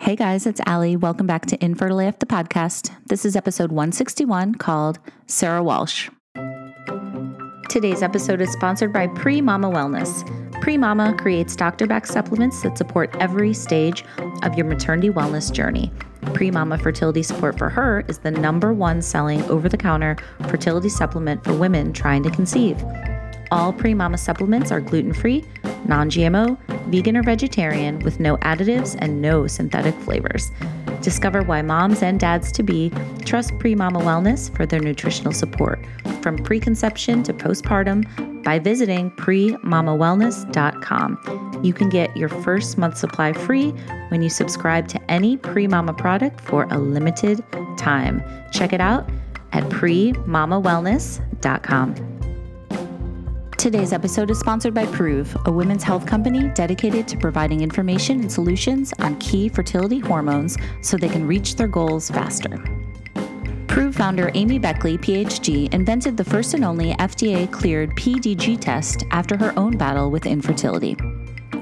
Hey guys, it's Allie. Welcome back to Infertile AF, the podcast. This is episode 161 called Sarah Walsh. Today's episode is sponsored by Premama Wellness. Premama creates doctor backed supplements that support every stage of your maternity wellness journey. Premama Fertility Support for Her is the number one selling over the counter fertility supplement for women trying to conceive. All Premama supplements are gluten free, non GMO, vegan or vegetarian, with no additives and no synthetic flavors. Discover why moms and dads to be trust Premama Wellness for their nutritional support from preconception to postpartum by visiting premamawellness.com. You can get your first month supply free when you subscribe to any Premama product for a limited time. Check it out at premamawellness.com. Today's episode is sponsored by Proov, a women's health company dedicated to providing information and solutions on key fertility hormones so they can reach their goals faster. Proov founder Amy Beckley, PhD, invented the first and only FDA cleared PDG test after her own battle with infertility.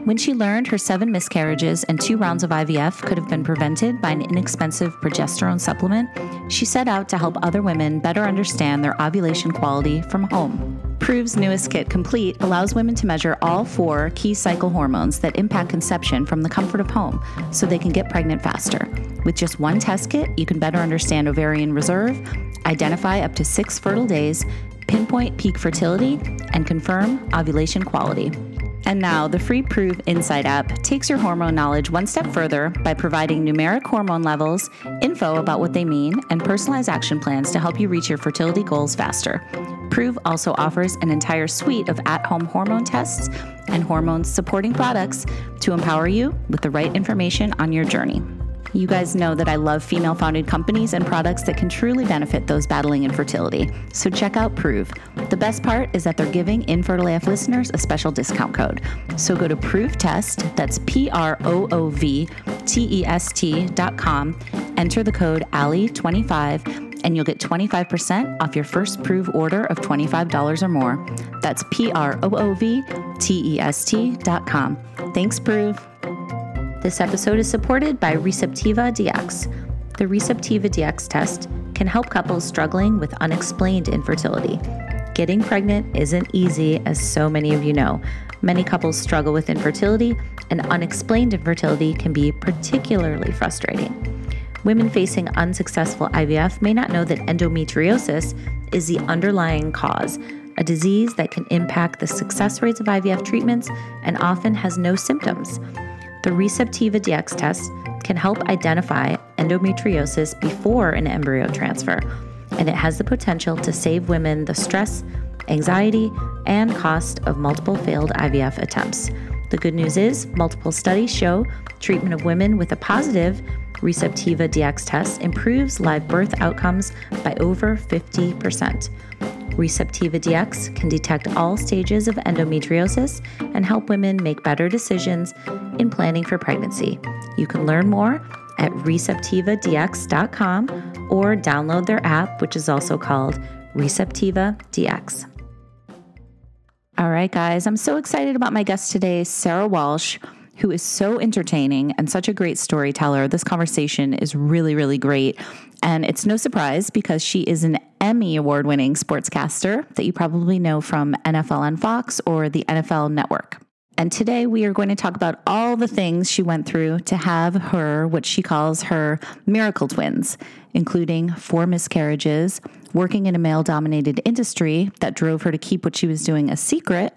When she learned her seven miscarriages and two rounds of IVF could have been prevented by an inexpensive progesterone supplement, she set out to help other women better understand their ovulation quality from home. Proov's newest kit, Complete, allows women to measure all four key cycle hormones that impact conception from the comfort of home so they can get pregnant faster. With just one test kit, you can better understand ovarian reserve, identify up to six fertile days, pinpoint peak fertility, and confirm ovulation quality. And now, the free Proov Insight app takes your hormone knowledge one step further by providing numeric hormone levels, info about what they mean, and personalized action plans to help you reach your fertility goals faster. Proov also offers an entire suite of at home hormone tests and hormone supporting products to empower you with the right information on your journey. You guys know that I love female founded companies and products that can truly benefit those battling infertility. So check out Proov. The best part is that they're giving Infertile AF listeners a special discount code. So go to Proov Test, that's P R O O V T E S T dot com, enter the code ALLIE25, and you'll get 25% off your first Proov order of $25 or more. That's P R O O V T E S T dot com. Thanks, Proov. This episode is supported by Receptiva DX. The Receptiva DX test can help couples struggling with unexplained infertility. Getting pregnant isn't easy, as so many of you know. Many couples struggle with infertility, and unexplained infertility can be particularly frustrating. Women facing unsuccessful IVF may not know that endometriosis is the underlying cause, a disease that can impact the success rates of IVF treatments and often has no symptoms. The Receptiva DX test can help identify endometriosis before an embryo transfer, and it has the potential to save women the stress, anxiety, and cost of multiple failed IVF attempts. The good news is, multiple studies show treatment of women with a positive Receptiva DX test improves live birth outcomes by over 50%. Receptiva DX can detect all stages of endometriosis and help women make better decisions in planning for pregnancy. You can learn more at receptivadx.com or download their app, which is also called Receptiva DX. All right, guys, I'm so excited about my guest today, Sarah Walsh who is so entertaining and such a great storyteller. This conversation is really, really great. And it's no surprise because she is an Emmy award winning sportscaster that you probably know from NFL on Fox or the NFL Network. And today we are going to talk about all the things she went through to have her, what she calls her miracle twins, including four miscarriages, working in a male dominated industry that drove her to keep what she was doing a secret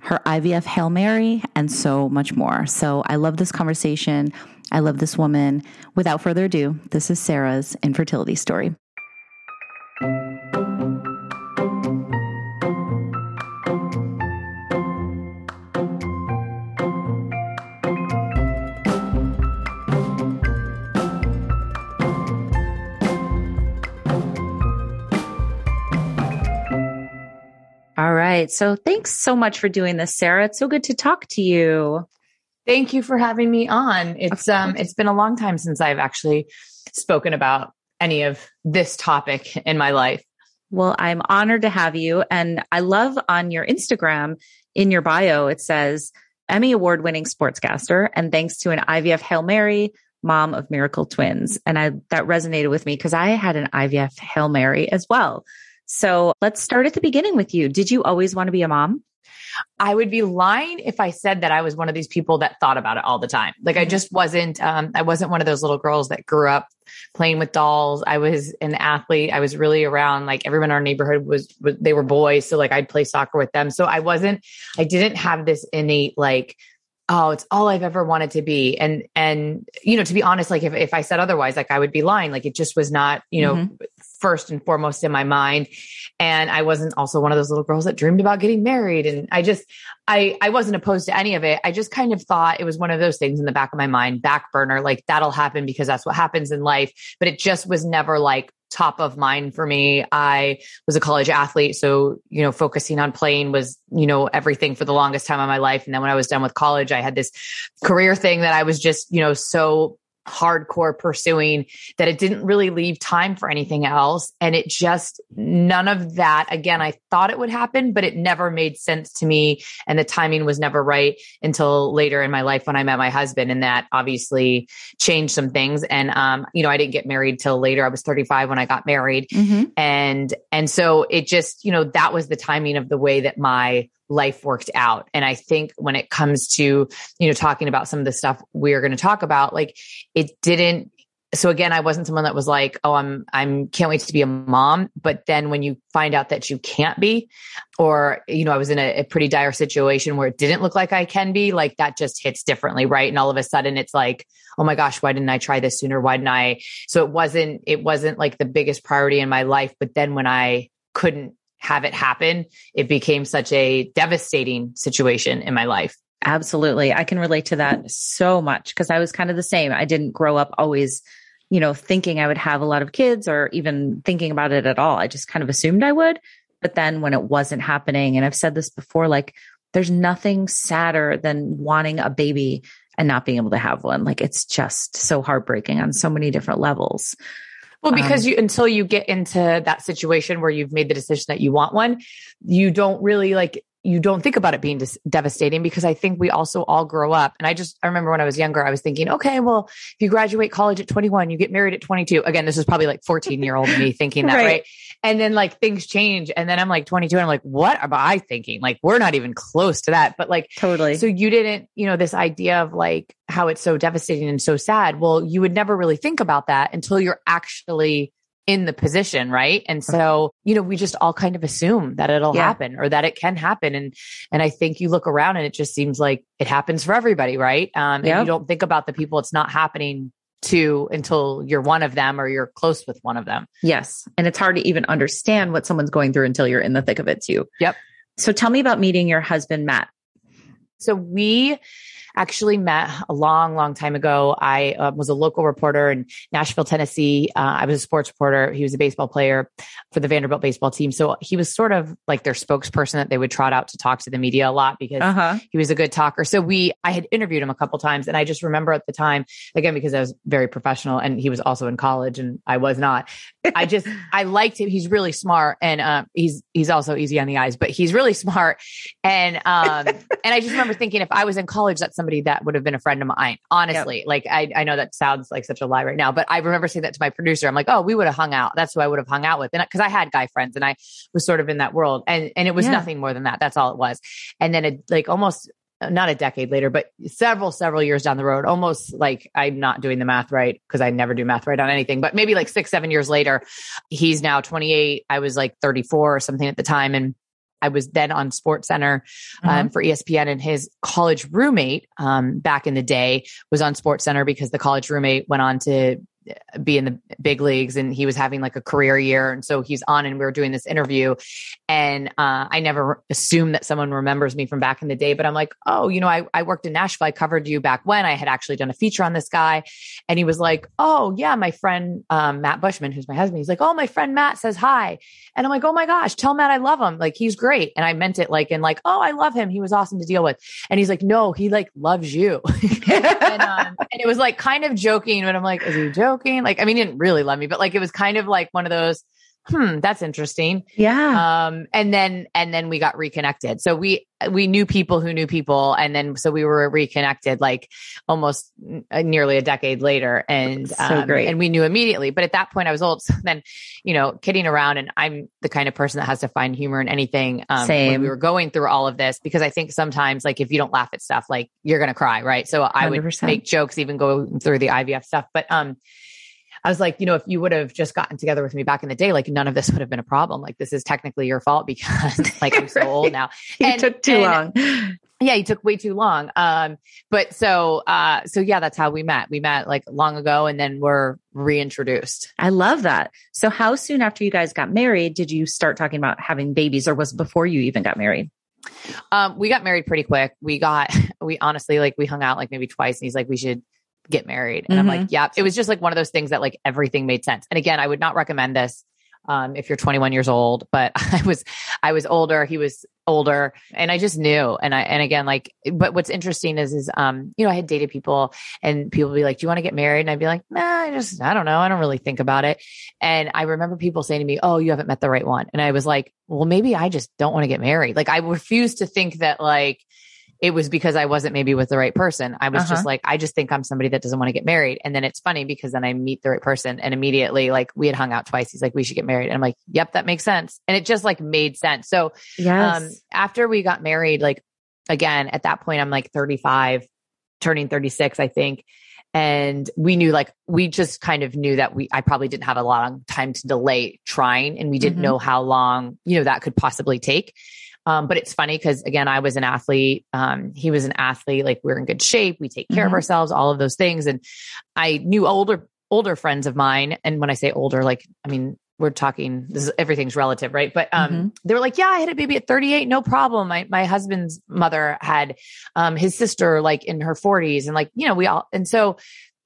her IVF Hail Mary, and so much more. So I love this conversation. I love this woman. Without further ado, this is Sarah's infertility story. All right. So thanks so much for doing this, Sarah. It's so good to talk to you. Thank you for having me on. It's um it's been a long time since I've actually spoken about any of this topic in my life. Well, I'm honored to have you and I love on your Instagram in your bio it says Emmy award winning sportscaster and thanks to an IVF Hail Mary mom of miracle twins. And I, that resonated with me because I had an IVF Hail Mary as well. So let's start at the beginning with you. Did you always want to be a mom? I would be lying if I said that I was one of these people that thought about it all the time. Like I mm-hmm. just wasn't, um, I wasn't one of those little girls that grew up playing with dolls. I was an athlete. I was really around like everyone in our neighborhood was, was they were boys. So like I'd play soccer with them. So I wasn't, I didn't have this innate like, oh it's all i've ever wanted to be and and you know to be honest like if, if i said otherwise like i would be lying like it just was not you know mm-hmm. first and foremost in my mind and I wasn't also one of those little girls that dreamed about getting married. And I just, I, I wasn't opposed to any of it. I just kind of thought it was one of those things in the back of my mind, back burner, like that'll happen because that's what happens in life. But it just was never like top of mind for me. I was a college athlete. So, you know, focusing on playing was, you know, everything for the longest time of my life. And then when I was done with college, I had this career thing that I was just, you know, so hardcore pursuing that it didn't really leave time for anything else. And it just, none of that, again, I thought it would happen, but it never made sense to me. And the timing was never right until later in my life when I met my husband. And that obviously changed some things. And, um, you know, I didn't get married till later. I was 35 when I got married. Mm-hmm. And, and so it just, you know, that was the timing of the way that my life worked out. And I think when it comes to, you know, talking about some of the stuff we're going to talk about, like it didn't, so again, I wasn't someone that was like, oh, I'm, I'm can't wait to be a mom. But then when you find out that you can't be, or, you know, I was in a, a pretty dire situation where it didn't look like I can be, like that just hits differently. Right. And all of a sudden it's like, oh my gosh, why didn't I try this sooner? Why didn't I? So it wasn't, it wasn't like the biggest priority in my life. But then when I couldn't have it happen, it became such a devastating situation in my life. Absolutely. I can relate to that so much because I was kind of the same. I didn't grow up always, you know, thinking I would have a lot of kids or even thinking about it at all. I just kind of assumed I would. But then when it wasn't happening, and I've said this before, like there's nothing sadder than wanting a baby and not being able to have one. Like it's just so heartbreaking on so many different levels. Well, because um, you until you get into that situation where you've made the decision that you want one, you don't really like you don't think about it being dis- devastating because I think we also all grow up. And I just, I remember when I was younger, I was thinking, okay, well, if you graduate college at 21, you get married at 22. Again, this is probably like 14 year old me thinking that, right. right. And then like things change. And then I'm like 22 and I'm like, what am I thinking? Like, we're not even close to that. But like, totally. So you didn't, you know, this idea of like how it's so devastating and so sad. Well, you would never really think about that until you're actually in the position, right? And so, you know, we just all kind of assume that it'll yeah. happen or that it can happen. And and I think you look around and it just seems like it happens for everybody, right? Um, yep. and you don't think about the people it's not happening to until you're one of them or you're close with one of them. Yes. And it's hard to even understand what someone's going through until you're in the thick of it too. Yep. So tell me about meeting your husband, Matt. So we actually met a long, long time ago. I uh, was a local reporter in Nashville, Tennessee. Uh, I was a sports reporter. He was a baseball player for the Vanderbilt baseball team. So he was sort of like their spokesperson that they would trot out to talk to the media a lot because uh-huh. he was a good talker. So we, I had interviewed him a couple times and I just remember at the time, again, because I was very professional and he was also in college and I was not. I just, I liked him. He's really smart and um, he's, he's also easy on the eyes, but he's really smart. And, um, and I just remember thinking if I was in college, that's somebody that would have been a friend of mine. Honestly, yep. like I, I know that sounds like such a lie right now, but I remember saying that to my producer. I'm like, oh, we would have hung out. That's who I would have hung out with. And because I had guy friends and I was sort of in that world and, and it was yeah. nothing more than that. That's all it was. And then it like almost uh, not a decade later, but several, several years down the road, almost like I'm not doing the math right because I never do math right on anything, but maybe like six, seven years later, he's now 28. I was like 34 or something at the time. And I was then on SportsCenter um, mm-hmm. for ESPN, and his college roommate um, back in the day was on SportsCenter because the college roommate went on to be in the big leagues and he was having like a career year. And so he's on and we were doing this interview. And uh, I never assumed that someone remembers me from back in the day, but I'm like, oh, you know, I, I worked in Nashville. I covered you back when I had actually done a feature on this guy. And he was like, oh, yeah, my friend um, Matt Buschmann, who's my husband, he's like, oh, my friend Matt says hi. And I'm like, oh my gosh, tell Matt I love him. Like, he's great. And I meant it like, and like, oh, I love him. He was awesome to deal with. And he's like, no, he like loves you. and, um, and it was like kind of joking, but I'm like, is he joking? Like, I mean, he didn't really love me, but like it was kind of like one of those, hmm, that's interesting. Yeah. Um, and then, and then we got reconnected. So we, we knew people who knew people. And then, so we were reconnected like almost uh, nearly a decade later. And, So um, great. and we knew immediately, but at that point I was old. So then, you know, kidding around and I'm the kind of person that has to find humor in anything. Um, when Same. we were going through all of this, because I think sometimes like if you don't laugh at stuff, like you're going to cry. Right. So I would 100%. make jokes, even going through the IVF stuff. But, um, I was like, you know, if you would have just gotten together with me back in the day, like none of this would have been a problem. Like this is technically your fault because like I'm so old now. you took too and- long. Yeah, you took way too long. Um, but so uh so yeah, that's how we met. We met like long ago and then we're reintroduced. I love that. So, how soon after you guys got married did you start talking about having babies, or was it before you even got married? Um, we got married pretty quick. We got we honestly like we hung out like maybe twice and he's like, we should get married. And I'm Mhm. like, yeah. It was just like one of those things that like everything made sense. And again, I would not recommend this um, if you're 21 years old, but I was, I was older. He was older and I just knew. And I, and again, like, but what's interesting is, is, um, you know, I had dated people and people would be like, do you want to get married? And I'd be like, nah, I just, I don't know. I don't really think about it. And I remember people saying to me, oh, you haven't met the right one. And I was like, well, maybe I just don't want to get married. Like I refuse to think that like, it was because I wasn't maybe with the right person. I was Uh-huh. just like, I just think I'm somebody that doesn't want to get married. And then it's funny because then I meet the right person and immediately like we had hung out twice. He's like, we should get married. And I'm like, yep, that makes sense. And it just like made sense. So Yes. um, after we got married, like again, at that point, I'm like 35, turning 36, I think. And we knew like, we just kind of knew that we, I probably didn't have a long time to delay trying and we didn't Mhm. know how long, you know, that could possibly take. Um, but it's funny because again, I was an athlete. Um, he was an athlete. Like we're in good shape. We take care of Mhm. ourselves, all of those things. And I knew older, older friends of mine. And when I say older, like, I mean, we're talking, this is, everything's relative, right? But, um, Mhm. they were like, yeah, I had a baby at 38. No problem. My, my husband's mother had, um, his sister like in her forties and like, you know, we all, and so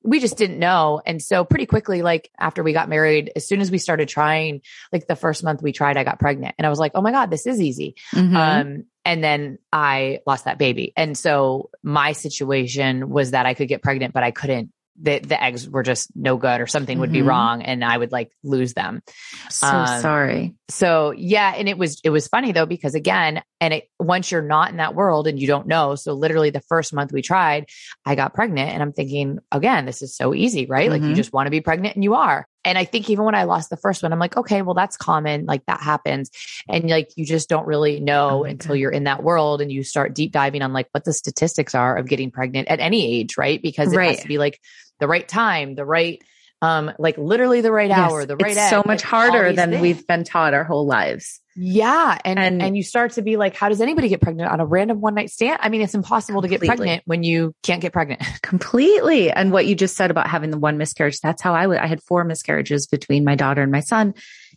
we just didn't know. And so pretty quickly, like after we got married, as soon as we started trying, like the first month we tried, I got pregnant and I was like, oh my God, this is easy. Mhm. Um, and then I lost that baby. And so my situation was that I could get pregnant, but I couldn't. The, the eggs were just no good or something would be Mhm. wrong and I would like lose them. so um, sorry. So yeah, and it was it was funny though because again, and it once you're not in that world and you don't know, so literally the first month we tried, I got pregnant and I'm thinking again, this is so easy, right? Like you Mhm. just want to be pregnant and you are. And I think even when I lost the first one, I'm like, okay, well that's common, like that happens. And like you just don't really know Oh until God. you're in that world and you start deep diving on like what the statistics are of getting pregnant at any age, right? Because it Right. has to be like the right time, the right um like literally the right hour, the right it's so much like, harder than things. we've been taught our whole lives. Yeah. And, And- and you start to be like, how does anybody get pregnant on a random one night stand? I mean, it's impossible to get pregnant when you can't get pregnant. Completely. And what you just said about having the one miscarriage, that's how I would, I had four miscarriages between my daughter and my son.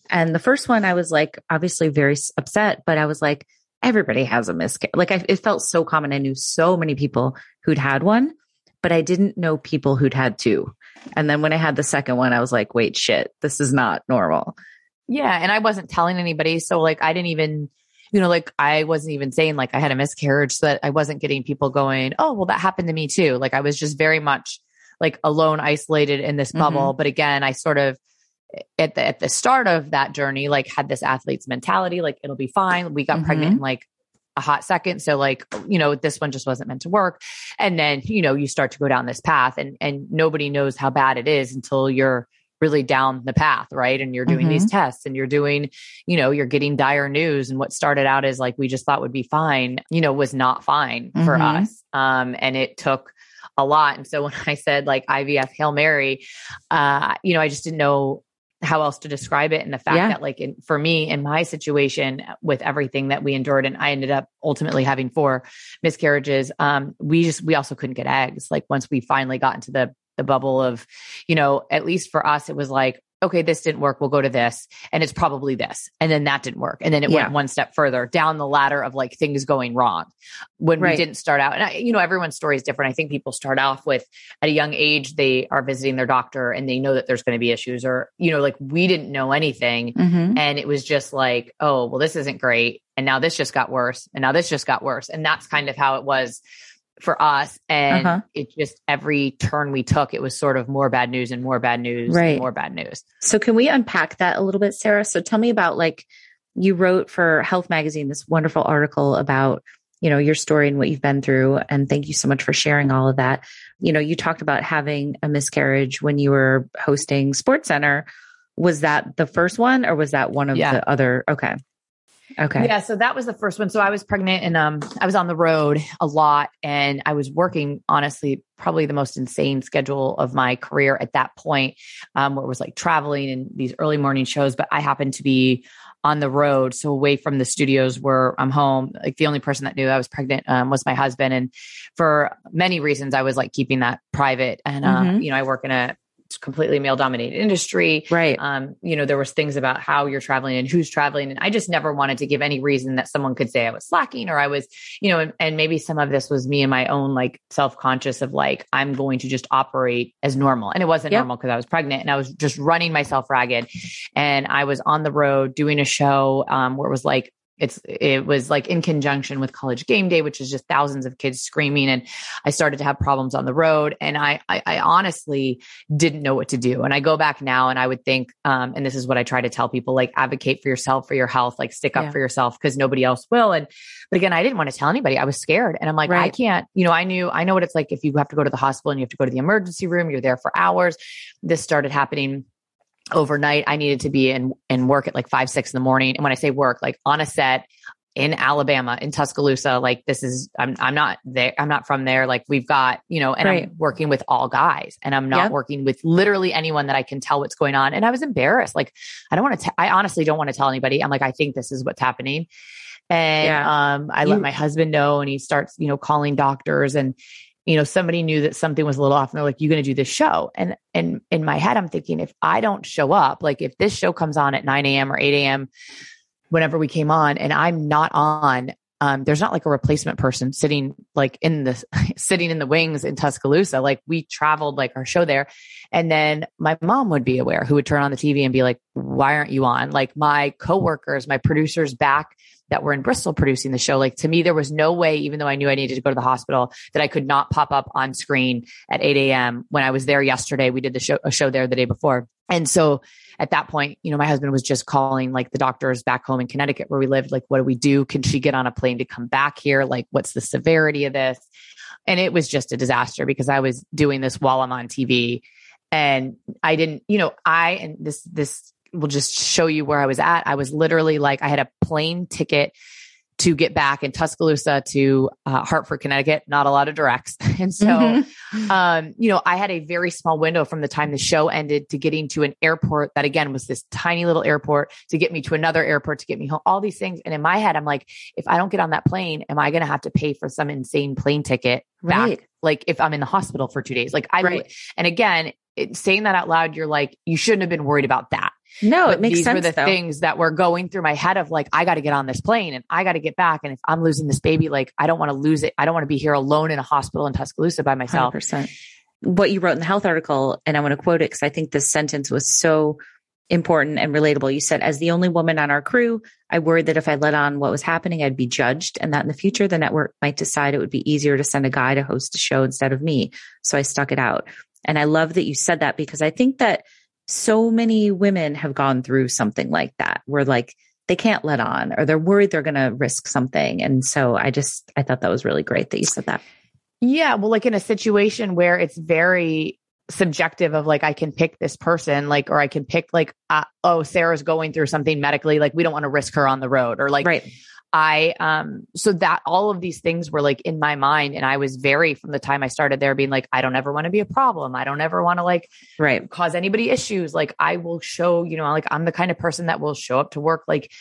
And the first one, I was like, obviously very upset, but I was like, everybody has a miscarriage. Like I, it felt so common. I knew so many people who'd had one, but I didn't know people who'd had two. And then when I had the second one, I was like, wait, shit, this is not normal. yeah. And I wasn't telling anybody. So like, I didn't even, you know, like I wasn't even saying like I had a miscarriage so that I wasn't getting people going, oh, well, that happened to me too. Like I was just very much like alone, isolated in this bubble. But again, I sort of, at the at the start of that journey, like had this athlete's mentality, like it'll be fine. We got Mhm. pregnant in like a hot second. So like, you know, this one just wasn't meant to work. And then, you know, you start to go down this path and and nobody knows how bad it is until you're really down the path, right? And you're doing these tests and you're doing, you know, you're getting dire news and what started out as like we just thought would be fine, you know, was not fine for Mhm. us. Um and it took a lot. And so when I said like IVF Hail Mary, uh, you know, I just didn't know how else to describe it. And the fact Yeah. that like in, for me in my situation with everything that we endured and I ended up ultimately having four miscarriages, um, we just, we also couldn't get eggs. Like once we finally got into the, the bubble of, you know, at least for us, it was like, okay, this didn't work. We'll go to this. And it's probably this. And then that didn't work. And then it Yeah. went one step further down the ladder of like things going wrong when Right. we didn't start out. And I, you know, everyone's story is different. I think people start off with at a young age, they are visiting their doctor and they know that there's going to be issues or, you know, like we didn't know anything. Mhm. And it was just like, oh, well, this isn't great. And now this just got worse. And now this just got worse. And that's kind of how it was for us. And Uh-huh. it just every turn we took, it was sort of more bad news and more bad news Right. and more bad news. So can we unpack that a little bit, Sarah? So tell me about like you wrote for Health Magazine this wonderful article about you know your story and what you've been through and thank you so much for sharing all of that you know you talked about having a miscarriage when you were hosting sports center was that the first one or was that one of Yeah. the other okay okay Yeah, so that was the first one. So I was pregnant and um I was on the road a lot and I was working honestly probably the most insane schedule of my career at that point um where it was like traveling and these early morning shows but I happened to be on the road so away from the studios where I'm home like the only person that knew I was pregnant um, was my husband and for many reasons I was like keeping that private and uh, Mhm. you know I work in a completely male dominated industry right um, you know, there was things about how you're traveling and who's traveling. And I just never wanted to give any reason that someone could say I was slacking or I was, you know, and, and maybe some of this was me and my own like self-conscious of like, I'm going to just operate as normal. And it wasn't Yep. normal because I was pregnant and I was just running myself ragged. And I was on the road doing a show um, where it was like, it's it was like in conjunction with college game day which is just thousands of kids screaming and i started to have problems on the road and i i, I honestly didn't know what to do and i go back now and i would think um, and this is what i try to tell people like advocate for yourself for your health like stick up Yeah. for yourself because nobody else will and but again i didn't want to tell anybody i was scared and i'm like i can't you know i knew i know what it's like if you have to go to the hospital and you have to go to the emergency room you're there for hours this started happening overnight i needed to be in in work at like five six in the morning and when i say work like on a set in Alabama, in Tuscaloosa, like this is, I'm, I'm not there. I'm not from there. Like we've got, you know, and Right. I'm working with all guys and I'm not working with literally anyone that I can tell what's going on. And I was embarrassed. Like, I don't want to, I honestly don't want to tell anybody. I'm like, I think this is what's happening. And, Yeah. um, I let You- my husband know and he starts, you know, calling doctors and, you know, somebody knew that something was a little off and they're like, you're going to do this show. And, and in my head, I'm thinking, if I don't show up, like if this show comes on at 9 a.m. or 8 a.m., whenever we came on and I'm not on, um, there's not like a replacement person sitting like in the sitting in the wings in Tuscaloosa. Like we traveled like our show there. And then my mom would be aware who would turn on the TV and be like, why aren't you on? Like my coworkers, my producers back that were in Bristol producing the show. Like to me, there was no way, even though I knew I needed to go to the hospital, that I could not pop up on screen at 8 a.m. when I was there yesterday. We did the show, a show there the day before. And so at that point, you know, my husband was just calling like the doctors back home in Connecticut where we lived. Like, what do we do? Can she get on a plane to come back here? Like, what's the severity of this? And it was just a disaster because I was doing this while I'm on TV and I didn't, you know, I, and this, this will just show you where I was at. I was literally like, I had a plane ticket to get back in Tuscaloosa to uh, Hartford, Connecticut, not a lot of directs. And so, Mhm. um, you know, I had a very small window from the time the show ended to getting to an airport that again was this tiny little airport to get me to another airport to get me home, all these things. And in my head, I'm like, if I don't get on that plane, am I going to have to pay for some insane plane ticket back? Right. Like if I'm in the hospital for two days, like I, Right. and again, it, saying that out loud, you're like, you shouldn't have been worried about that. No, But it makes these sense were the though. things that were going through my head of like, I got to get on this plane and I got to get back. And if I'm losing this baby, like I don't want to lose it. I don't want to be here alone in a hospital in Tuscaloosa by myself. 100%. What you wrote in the health article, and I want to quote it because I think this sentence was so important and relatable. You said, as the only woman on our crew, I worried that if I let on what was happening, I'd be judged and that in the future, the network might decide it would be easier to send a guy to host a show instead of me. So I stuck it out. And I love that you said that because I think that so many women have gone through something like that where like they can't let on or they're worried they're going to risk something. And so I just, I thought that was really great that you said that. Yeah. Well, like in a situation where it's very subjective of like, I can pick this person, like, or I can pick like, uh, oh, Sarah's going through something medically. Like, we don't want to risk her on the road or like, right. I, um, so that all of these things were like in my mind. And I was very, from the time I started there, being like, I don't ever want to be a problem. I don't ever want to like Right. cause anybody issues. Like, I will show, you know, like I'm the kind of person that will show up to work like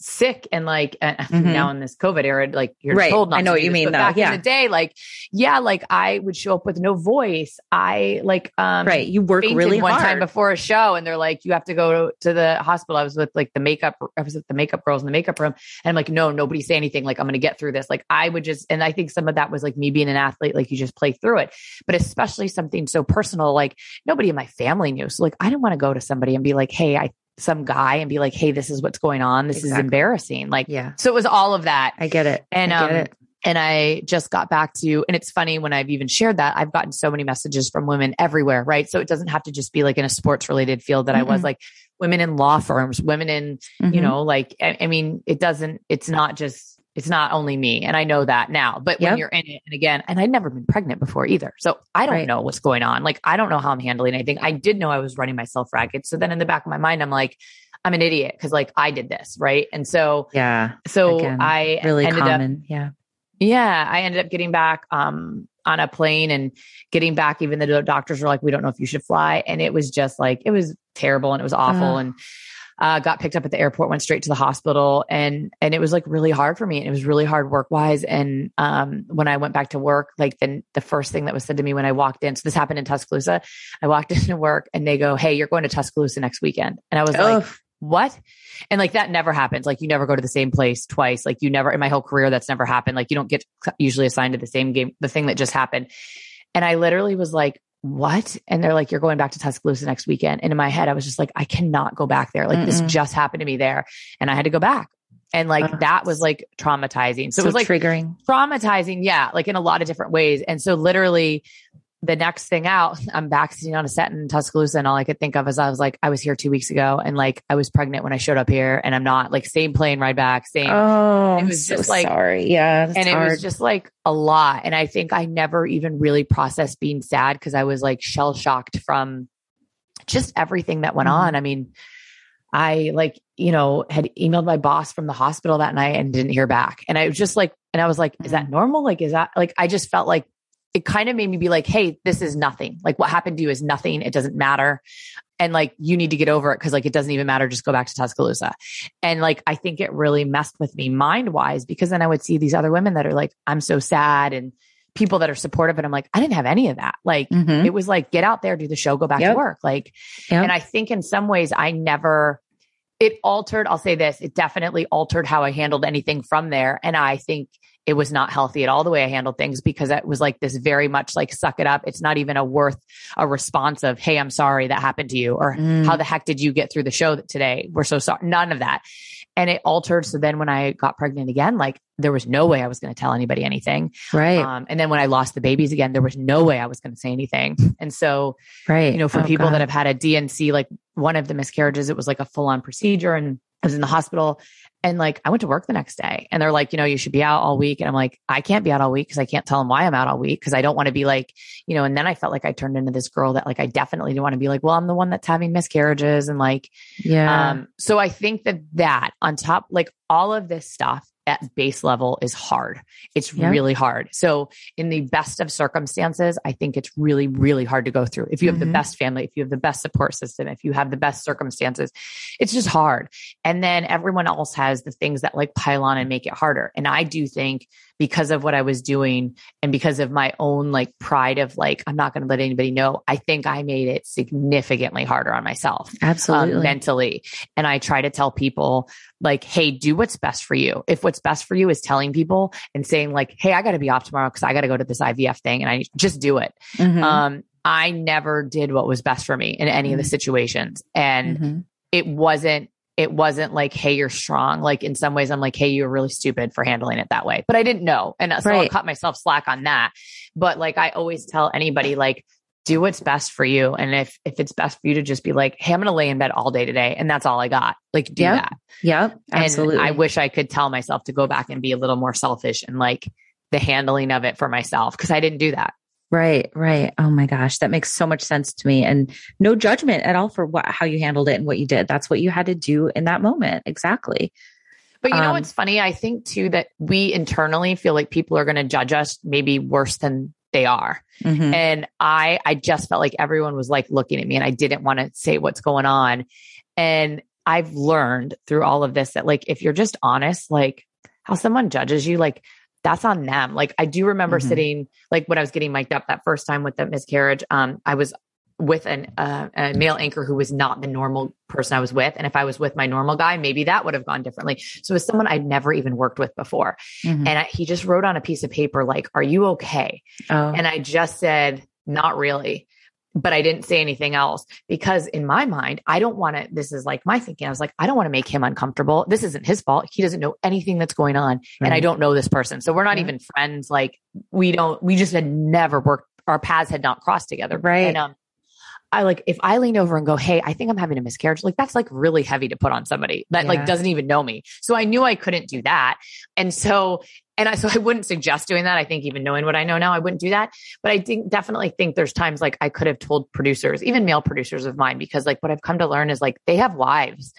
sick and like and Mhm. now in this COVID era, like you're Right. told not I know to what you this, mean, though. Back Yeah. in the day, like, yeah, like I would show up with no voice. I like, um, Right. You work really one hard. time before a show and they're like, you have to go to, to the hospital. I was with like the makeup, I was with the makeup girls in the makeup room. And I'm like, no, nobody say anything. Like, I'm going to get through this. Like, I would just, and I think some of that was like me being an athlete, like you just play through it. But especially something so personal, like nobody in my family knew. So like, I didn't want to go to somebody and be like, hey, I, some guy and be like, hey, this is what's going on. This is embarrassing. Like, yeah. so it was all of that. I get it. And I um, it. And I just got back to, and it's funny when I've even shared that, I've gotten so many messages from women everywhere, right? So it doesn't have to just be like in a sports related field that mm-hmm. I was like women in law firms, women in, mm-hmm. you know, like, I, I, mean, it doesn't, it's not just, it's not only me. And I know that now, but yep. when you're in it, and again, and I'd never been pregnant before either. So I don't right. know what's going on. Like, I don't know how I'm handling anything. I did know I was running myself ragged. So then in the back of my mind, I'm like, I'm an idiot because like I did this, right? And so yeah, so Again, I really ended common, up, yeah, yeah, I ended up getting back um on a plane and getting back. Even the doctors were like, "We don't know if you should fly," and it was just like it was terrible and it was awful uh. and. Uh, got picked up at the airport, went straight to the hospital, and and it was like really hard for me. And it was really hard work wise. And um, when I went back to work, like then the first thing that was said to me when I walked in, so this happened in Tuscaloosa. I walked into work and they go, "Hey, you're going to Tuscaloosa next weekend," and I was like, what? And like that never happens. Like you never go to the same place twice. Like you never, in my whole career, that's never happened. Like you don't get usually assigned to the same game, the thing that just happened. And I literally was like, what? And they're like, you're going back to Tuscaloosa next weekend. And in my head, I was just like, I cannot go back there. Like Mm-mm. this just happened to me there. And I had to go back. And like uh, that was like traumatizing. So, so it was like triggering, traumatizing. Yeah. Like in a lot of different ways. And so literally the next thing out, I'm back sitting on a set in Tuscaloosa, and all I could think of is I was like, I was here two weeks ago, and like I was pregnant when I showed up here, and I'm not like same plane ride back, same. Oh, it was just so like sorry, yeah, and hard. it was just like a lot, and I think I never even really processed being sad because I was like shell shocked from just everything that went mm-hmm. on. I mean, I like you know had emailed my boss from the hospital that night and didn't hear back, and I was just like, and I was like, is that mm-hmm. normal? Like, is that like I just felt like it kind of made me be like, hey, this is nothing. Like what happened to you is nothing. It doesn't matter. And like you need to get over it because like it doesn't even matter. Just go back to Tuscaloosa. And like I think it really messed with me mind wise because then I would see these other women that are like, I'm so sad and people that are supportive. And I'm like, I didn't have any of that. Like mm-hmm. it was like, get out there, do the show, go back yep. to work. Like, yep. and I think in some ways I never, it altered, I'll say this, it definitely altered how I handled anything from there. And I think it was not healthy at all the way I handled things because it was like this very much like suck it up. It's not even a worth a response of, Hey, I'm sorry that happened to you or mm. how the heck did you get through the show today? We're so sorry. None of that. And it altered. So then when I got pregnant again, like there was no way I was going to tell anybody anything. Right. Um, and then when I lost the babies again, there was no way I was going to say anything. And so, right. You know, for oh, people God. that have had a D&C, like one of the miscarriages, it was like a full on procedure and I was in the hospital and like, I went to work the next day and they're like, you know, you should be out all week. And I'm like, I can't be out all week because I can't tell them why I'm out all week because I don't want to be like, you know, and then I felt like I turned into this girl that like, I definitely didn't want to be like, well, I'm the one that's having miscarriages and like, yeah. Um, so I think that that on top, like all of this stuff at base level is hard. It's really hard. So, in the best of circumstances, I think it's really, really hard to go through. If you have mm-hmm. the best family, if you have the best support system, if you have the best circumstances, it's just hard. And then everyone else has the things that like pile on and make it harder. And I do think because of what I was doing and because of my own like pride of like, I'm not going to let anybody know, I think I made it significantly harder on myself. Um, Absolutely. Um, mentally. And I try to tell people like, Hey, do what's best for you. If what's best for you is telling people and saying like, Hey, I got to be off tomorrow because I got to go to this IVF thing and I just do it. Mm-hmm. Um, I never did what was best for me in any mm-hmm. of the mm-hmm. situations. And mm-hmm. it wasn't it wasn't like, hey, you're strong. Like in some ways, I'm like, hey, you're really stupid for handling it that way. But I didn't know. And so right. I'll cut myself slack on that. But like I always tell anybody, like, do what's best for you. And if if it's best for you to just be like, hey, I'm gonna lay in bed all day today and that's all I got. Like do yep. that. Yep. Absolutely. And I wish I could tell myself to go back and be a little more selfish and like the handling of it for myself because I didn't do that. Right, right. Oh my gosh, that makes so much sense to me and no judgment at all for what how you handled it and what you did. That's what you had to do in that moment. Exactly. But you know um, what's funny? I think too that we internally feel like people are going to judge us maybe worse than they are. Mm-hmm. And I I just felt like everyone was like looking at me and I didn't want to say what's going on. And I've learned through all of this that like if you're just honest, like how someone judges you, like that's on them. Like I do remember mm-hmm. sitting, like when I was getting mic'd up that first time with the miscarriage, um, I was with an, uh, a male anchor who was not the normal person I was with. And if I was with my normal guy, maybe that would have gone differently. So as someone I'd never even worked with before. Mm-hmm. And I, he just wrote on a piece of paper, like, are you okay? Oh. And I just said, not really. But I didn't say anything else because in my mind, I don't want to. This is like my thinking. I was like, I don't want to make him uncomfortable. This isn't his fault. He doesn't know anything that's going on. And I don't know this person. So we're not even friends. Like we don't, we just had never worked, our paths had not crossed together. Right. And, um, I like if I lean over and go, Hey, I think I'm having a miscarriage. Like that's like really heavy to put on somebody that yeah. like doesn't even know me. So I knew I couldn't do that. And so, and I, so I wouldn't suggest doing that. I think even knowing what I know now, I wouldn't do that. But I think definitely think there's times like I could have told producers, even male producers of mine, because like what I've come to learn is like they have wives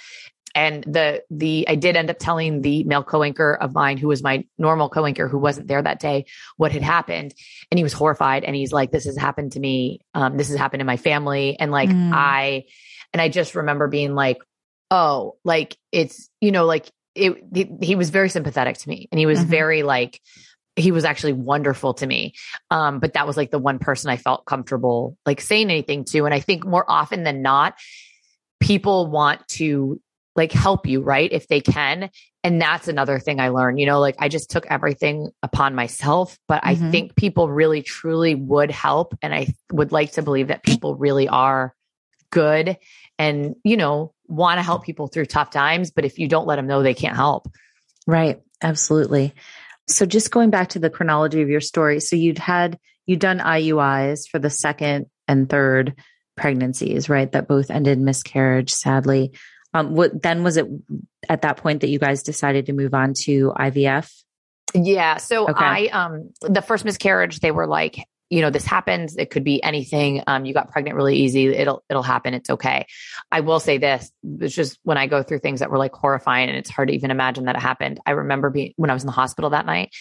and the the I did end up telling the male co-anchor of mine, who was my normal co-anchor, who wasn't there that day, what had happened, and he was horrified. And he's like, "This has happened to me. Um, this has happened in my family." And like mm. I, and I just remember being like, "Oh, like it's you know like it." He, he was very sympathetic to me, and he was mm-hmm. very like he was actually wonderful to me. Um, but that was like the one person I felt comfortable like saying anything to. And I think more often than not, people want to like help you, right? If they can. And that's another thing I learned, you know, like I just took everything upon myself, but mm-hmm. I think people really truly would help. And I would like to believe that people really are good and, you know, want to help people through tough times. But if you don't let them know, they can't help. Right. Absolutely. So just going back to the chronology of your story. So you'd had, you'd done IUIs for the second and third pregnancies, right? That both ended miscarriage, sadly. Um, what then was it at that point that you guys decided to move on to IVF? Yeah. So okay. I, um, the first miscarriage, they were like, you know, this happens. It could be anything. Um, you got pregnant really easy. It'll, it'll happen. It's okay. I will say this. It's just when I go through things that were like horrifying and it's hard to even imagine that it happened. I remember being, when I was in the hospital that night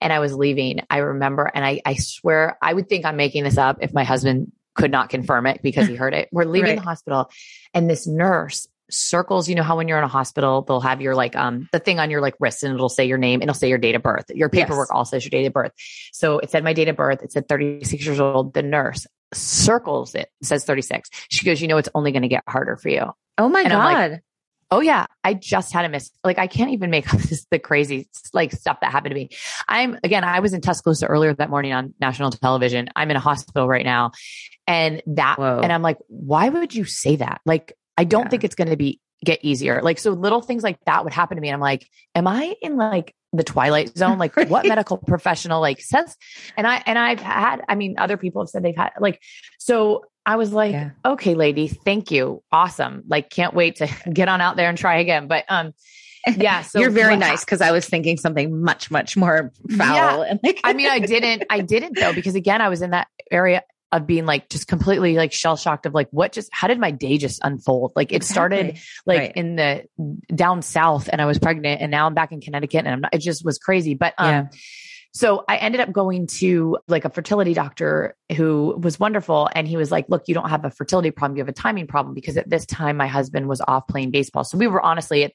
and I was leaving, I remember, and I, I swear I would think I'm making this up if my husband could not confirm it because he heard it. We're leaving right. the hospital and this nurse circles you know how when you're in a hospital they'll have your like um the thing on your like wrist and it'll say your name it'll say your date of birth. Your paperwork yes. also says your date of birth. So it said my date of birth it said 36 years old the nurse circles it says 36 she goes you know it's only going to get harder for you. Oh my and god like, oh yeah i just had a miss like i can't even make up this the crazy like stuff that happened to me. I'm again i was in tuscaloosa earlier that morning on national television. I'm in a hospital right now. And that Whoa. and i'm like why would you say that? Like I don't yeah. think it's going to be get easier. Like, so little things like that would happen to me. And I'm like, am I in like the twilight zone? Like what medical professional like says, and I, and I've had, I mean, other people have said they've had like, so I was like, yeah. okay, lady, thank you. Awesome. Like, can't wait to get on out there and try again. But, um, yeah, so you're very nice because I was thinking something much, much more foul. Yeah. And like, I mean, I didn't, I didn't though, because again, I was in that area of being like just completely like shell shocked of like what just how did my day just unfold like it exactly. started like right. in the down south and i was pregnant and now i'm back in connecticut and i'm not, it just was crazy but um yeah. So I ended up going to like a fertility doctor who was wonderful. And he was like, look, you don't have a fertility problem. You have a timing problem because at this time my husband was off playing baseball. So we were honestly at,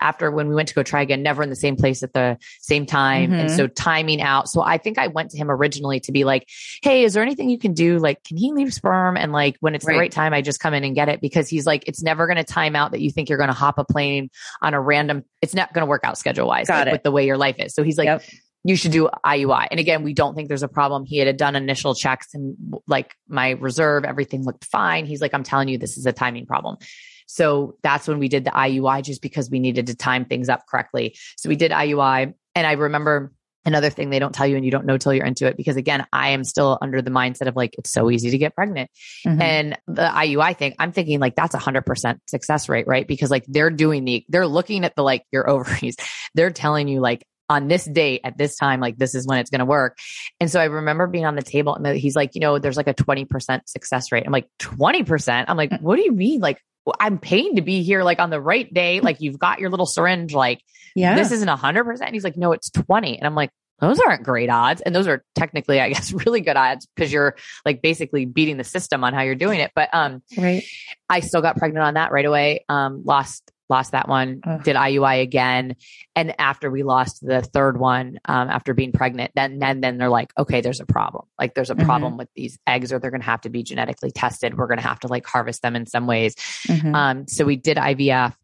after when we went to go try again, never in the same place at the same time. Mm-hmm. And so timing out. So I think I went to him originally to be like, Hey, is there anything you can do? Like, can he leave sperm? And like, when it's right. the right time, I just come in and get it because he's like, it's never going to time out that you think you're going to hop a plane on a random, it's not going to work out schedule wise like, with the way your life is. So he's like, yep you should do IUI. And again, we don't think there's a problem. He had done initial checks and like my reserve, everything looked fine. He's like, I'm telling you, this is a timing problem. So that's when we did the IUI just because we needed to time things up correctly. So we did IUI. And I remember another thing they don't tell you and you don't know till you're into it because again i am still under the mindset of like it's so easy to get pregnant mm-hmm. and the iui thing i'm thinking like that's a hundred percent success rate right because like they're doing the they're looking at the like your ovaries they're telling you like on this date at this time, like this is when it's going to work. And so I remember being on the table and he's like, you know, there's like a 20% success rate. I'm like, 20%? I'm like, mm. what do you mean? Like, I'm paying to be here like on the right day. Like you've got your little syringe. Like, yeah, this isn't a hundred percent. And He's like, no, it's 20. And I'm like, those aren't great odds. And those are technically, I guess, really good odds because you're like basically beating the system on how you're doing it. But, um, right. I still got pregnant on that right away. Um, lost lost that one, Ugh. did IUI again. And after we lost the third one, um, after being pregnant, then, then, then they're like, okay, there's a problem. Like there's a mm-hmm. problem with these eggs or they're going to have to be genetically tested. We're going to have to like harvest them in some ways. Mm-hmm. Um, so we did IVF.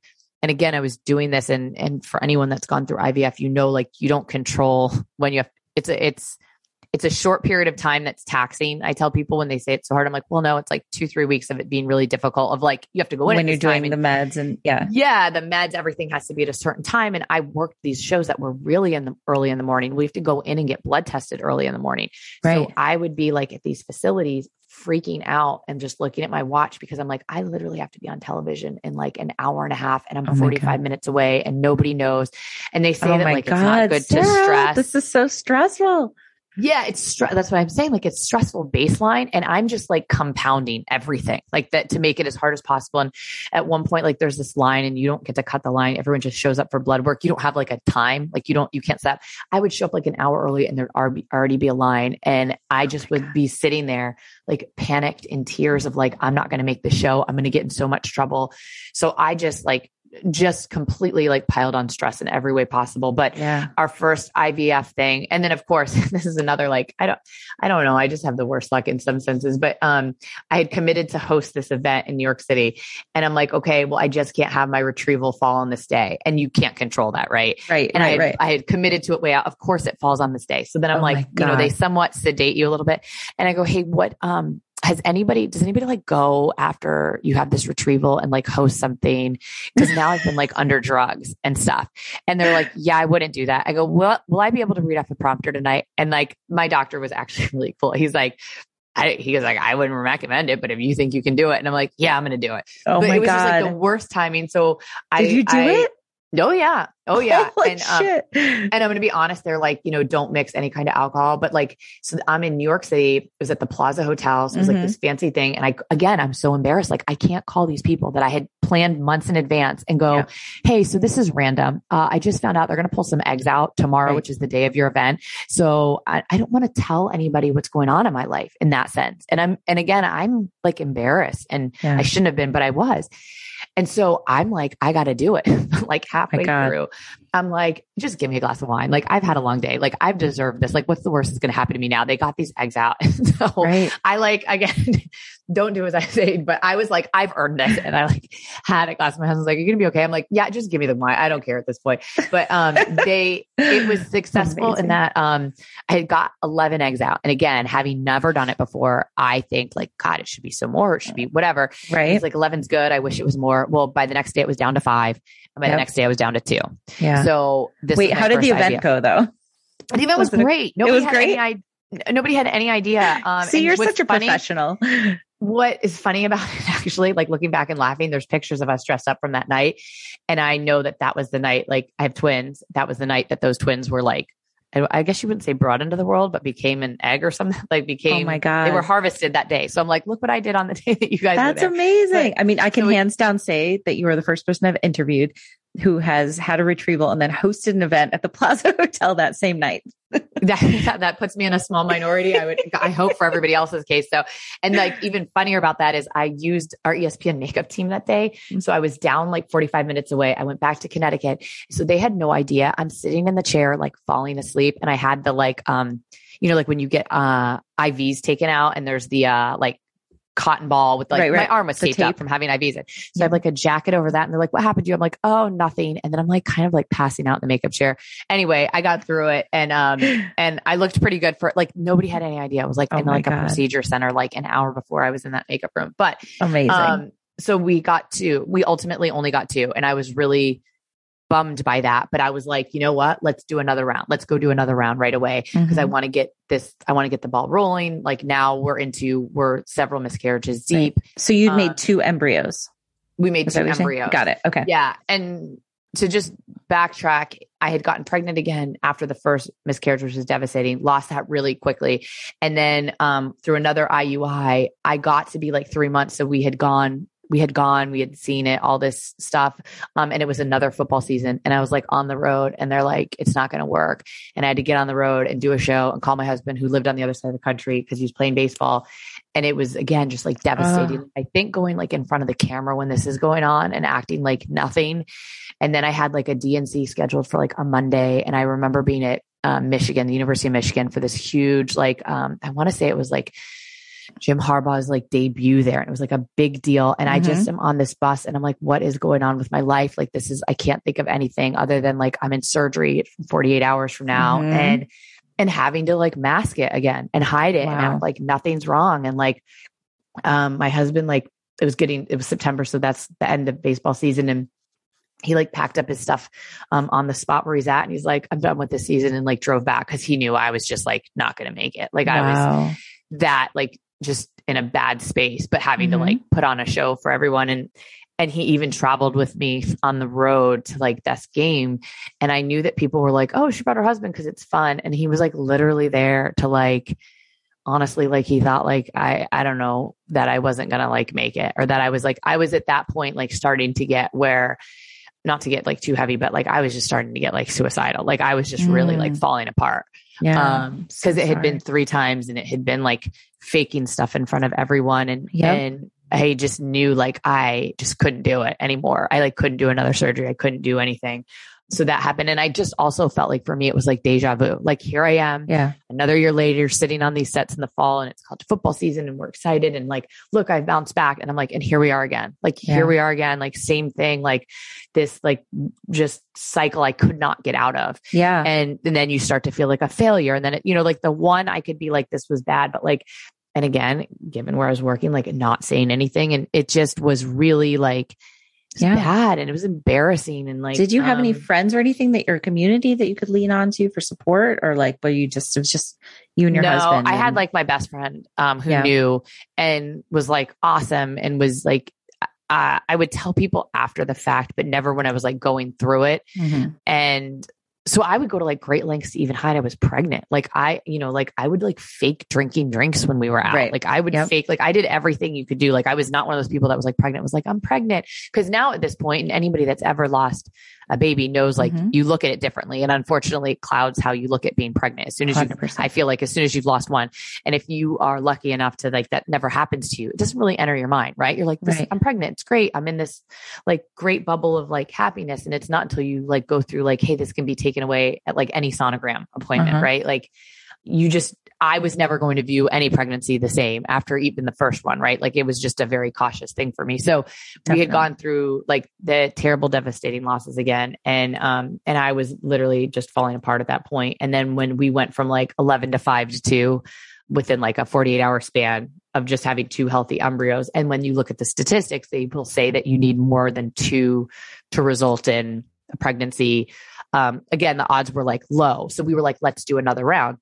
And again, I was doing this and, and for anyone that's gone through IVF, you know, like you don't control when you have, it's a, it's, it's a short period of time that's taxing. I tell people when they say it's so hard, I'm like, well, no, it's like two, three weeks of it being really difficult of like, you have to go in when you're doing and, the meds and yeah. Yeah. The meds, everything has to be at a certain time. And I worked these shows that were really in the early in the morning. We have to go in and get blood tested early in the morning. Right. So I would be like at these facilities freaking out and just looking at my watch because I'm like, I literally have to be on television in like an hour and a half and I'm Oh 45 God. minutes away and nobody knows. And they say oh that like God, it's not good Sarah, to stress. This is so stressful. Yeah, it's stre- that's what I'm saying. Like it's stressful baseline, and I'm just like compounding everything like that to make it as hard as possible. And at one point, like there's this line, and you don't get to cut the line. Everyone just shows up for blood work. You don't have like a time, like you don't, you can't set. I would show up like an hour early, and there'd already already be a line, and I oh just would be sitting there like panicked in tears of like I'm not going to make the show. I'm going to get in so much trouble. So I just like just completely like piled on stress in every way possible. But Yeah. our first IVF thing. And then of course, this is another like I don't I don't know, I just have the worst luck in some senses, but um I had committed to host this event in New York City and I'm like, okay, well I just can't have my retrieval fall on this day and you can't control that, right? Right. And I had, right. I had committed to it way out. Of course it falls on this day. So then I'm Oh like, you know, they somewhat sedate you a little bit. And I go, Hey, what um has anybody does anybody like go after you have this retrieval and like host something because now i've been like under drugs and stuff and they're like yeah i wouldn't do that i go well will i be able to read off the prompter tonight and like my doctor was actually really cool he's like I, he was like, I wouldn't recommend it, but if you think you can do it, and I'm like, yeah, I'm going to do it. oh but my it was God. just like the worst timing. So I Did you do I- it? Oh yeah, oh yeah. And um, shit. and I'm going to be honest, they're like, you know, don't mix any kind of alcohol. But like, so I'm in New York City. It was at the Plaza Hotel. So it was Mhm. like this fancy thing. And I, again, I'm so embarrassed. Like, I can't call these people that I had planned months in advance and go, Yeah. Hey, so this is random. Uh, I just found out they're going to pull some eggs out tomorrow, Right. which is the day of your event. So I, I don't want to tell anybody what's going on in my life in that sense. And I'm, and again, I'm like embarrassed and Yeah. I shouldn't have been, but I was. And so I'm like, I got to do it. like halfway through, I'm like, just give me a glass of wine. Like I've had a long day. Like I've deserved this. Like what's the worst that's going to happen to me now? They got these eggs out. So Right. I like, again, don't do as I say, but I was like, I've earned this. And I like had a glass. My husband's like, you're going to be okay? I'm like, yeah, just give me the wine. I don't care at this point. But, um, they, it was successful Amazing. in that, um, I had got 11 eggs out. And again, having never done it before, I think like, God, it should be some more. It should be whatever. Right. He's like, 11's good. I wish it was more. Well, by the next day, it was down to five. And by Yep. the next day, I was down to two. yeah. So this Wait, how did the event IVF. go though? The event was, Was it great. Nobody was had great? any idea. Nobody had any idea. Um, See, you're such a funny- professional. What is funny about it, actually, like looking back and laughing, there's pictures of us dressed up from that night. And I know that that was the night, like I have twins. That was the night that those twins were like, I I guess you wouldn't say brought into the world, but became an egg or something. Like oh became, oh my God. they were harvested that day. So I'm like, look what I did on the day that you guys That's were amazing. I mean, I can so we- hands down say that you are the first person I've interviewed who has had a retrieval and then hosted an event at the Plaza Hotel that same night. that, that puts me in a small minority. I would, I hope for everybody else's case So, And like even funnier about that is I used our ESPN makeup team that day. So I was down like 45 minutes away. I went back to Connecticut. So they had no idea. I'm sitting in the chair, like falling asleep. And I had the like, um, you know, like when you get, uh, IVs taken out and there's the, uh, like, cotton ball with like Right, right. my arm was taped up from having IVs in. So I have like a jacket over that and they're like, what happened to you? I'm like, oh, nothing. And then I'm like kind of like passing out in the makeup chair. Anyway, I got through it and um and I looked pretty good for like nobody had any idea. I was like Oh in like a procedure center like an hour before I was in that makeup room. But Amazing. um so we got two. We ultimately only got two and I was really bummed by that, but I was like, you know what? Let's do another round. Let's go do another round right away because I Mhm. want to get this I want to get the ball rolling. Like now we're into we're several miscarriages Right. deep. so you made two embryos. We made Is two embryos. Got it. Okay. Yeah. And to just backtrack, I had gotten pregnant again after the first miscarriage, which was devastating, lost that really quickly. And then um, through another IUI, I got to be like three months. So we had gone. We had gone, we had seen it, all this stuff. Um, and it was another football season. And I was like on the road and they're like, it's not going to work. And I had to get on the road and do a show and call my husband who lived on the other side of the country because he was playing baseball. And it was again, just like devastating. I think going like in front of the camera when this is going on and acting like nothing. And then I had like a D&C scheduled for like a Monday. And I remember being at um, Michigan, the University of Michigan for this huge, like, um, I want to say it was like Jim Harbaugh's like debut there. And it was like a big deal. And I just am on this bus and I'm like, what is going on with my life? Like, this is, I can't think of anything other than like I'm in surgery 48 hours from now. Mhm. And and having to like mask it again and hide it wow. and act like nothing's wrong. And like, um, my husband, like, it was getting, it was September. So that's the end of baseball season. And he like packed up his stuff um, on the spot where he's at and he's like i'm done with this season and like drove back because he knew i was just like not gonna make it like wow. i was that like just in a bad space but having mm-hmm. to like put on a show for everyone and and he even traveled with me on the road to like this game and i knew that people were like oh she brought her husband because it's fun and he was like literally there to like honestly like he thought like i i don't know that i wasn't gonna like make it or that i was like i was at that point like starting to get where not to get like too heavy but like i was just starting to get like suicidal like i was just mm. really like mm. falling apart yeah um because so it had been three times and it had been like faking stuff in front of everyone and yep. and I just knew like I just couldn't do it anymore. I like couldn't do another surgery. I couldn't do anything. So that happened. And I just also felt like for me, it was like deja vu. Like here I am. Yeah. Another year later, sitting on these sets in the fall and it's called football season and we're excited. And like, look, I've bounced back. And I'm like, and here we are again. Like yeah. here we are again. Like same thing. Like this, like just cycle I could not get out of. Yeah. And, and then you start to feel like a failure. And then, it, you know, like the one I could be like, this was bad, but like and again, given where I was working, like not saying anything. And it just was really like, yeah. bad and it was embarrassing. And like, did you have um, any friends or anything that your community that you could lean on to for support or like, were you just, it was just you and your no, husband? I had like my best friend, um, who yeah. knew and was like awesome and was like, uh, I would tell people after the fact, but never when I was like going through it. Mm-hmm. And so I would go to like great lengths to even hide I was pregnant. Like I, you know, like I would like fake drinking drinks when we were out. Right. Like I would yep. fake, like I did everything you could do. Like I was not one of those people that was like pregnant, was like, I'm pregnant. Cause now at this point, and anybody that's ever lost a baby knows like mm-hmm. you look at it differently. And unfortunately, it clouds how you look at being pregnant. As soon as 100%. you, I feel like as soon as you've lost one, and if you are lucky enough to like that never happens to you, it doesn't really enter your mind, right? You're like, right. I'm pregnant. It's great. I'm in this like great bubble of like happiness. And it's not until you like go through like, hey, this can be taken away at like any sonogram appointment, uh-huh. right? Like you just I was never going to view any pregnancy the same after even the first one, right? Like it was just a very cautious thing for me. So Definitely. we had gone through like the terrible, devastating losses again. And, um, and I was literally just falling apart at that point. And then when we went from like 11 to five to two within like a 48 hour span of just having two healthy embryos. And when you look at the statistics, they will say that you need more than two to result in a pregnancy. Um, again, the odds were like low. So we were like, let's do another round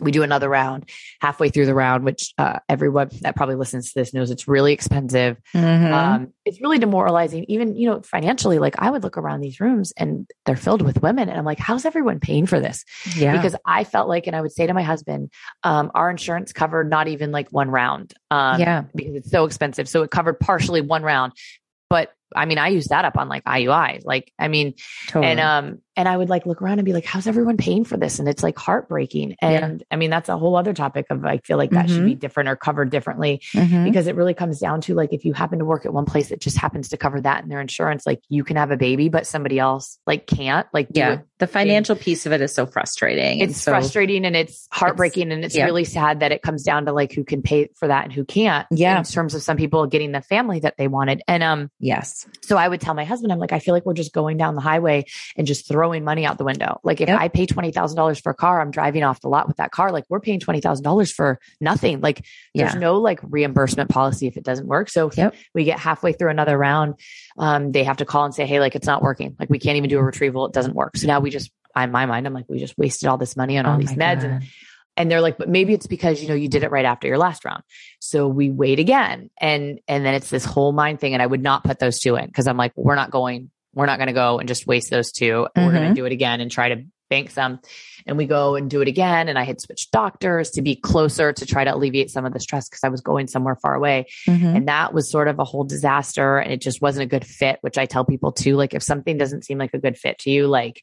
we do another round halfway through the round, which uh, everyone that probably listens to this knows it's really expensive. Mm-hmm. Um, it's really demoralizing, even you know financially. Like I would look around these rooms and they're filled with women, and I'm like, how's everyone paying for this? Yeah, because I felt like, and I would say to my husband, um, our insurance covered not even like one round. Um, yeah, because it's so expensive, so it covered partially one round, but I mean, I use that up on like IUI. Like, I mean, totally. and um, and I would like look around and be like, how's everyone paying for this? And it's like heartbreaking. And yeah. I mean, that's a whole other topic of I feel like that mm-hmm. should be mm-hmm. different or covered differently mm-hmm. because it really comes down to like if you happen to work at one place that just happens to cover that in their insurance, like you can have a baby, but somebody else like can't. Like, yeah, the financial piece of it is so frustrating. It's so, frustrating and it's heartbreaking. It's, and it's yeah. really sad that it comes down to like who can pay for that and who can't. Yeah. In terms of some people getting the family that they wanted. And um, yes. So I would tell my husband, I'm like, I feel like we're just going down the highway and just throwing money out the window. Like if yep. I pay $20,000 for a car, I'm driving off the lot with that car. Like we're paying $20,000 for nothing. Like there's no like reimbursement policy if it doesn't work. So yep. we get halfway through another round. Um, they have to call and say, Hey, like it's not working. Like we can't even do a retrieval. It doesn't work. So now we just, in my mind, I'm like, we just wasted all this money on all oh these meds. God. And and they're like but maybe it's because you know you did it right after your last round so we wait again and and then it's this whole mind thing and i would not put those two in because i'm like we're not going we're not going to go and just waste those 2 mm-hmm. We're going to do it again and try to bank some. And we go and do it again. And I had switched doctors to be closer to try to alleviate some of the stress because I was going somewhere far away. Mm-hmm. And that was sort of a whole disaster. And it just wasn't a good fit, which I tell people too. Like if something doesn't seem like a good fit to you, like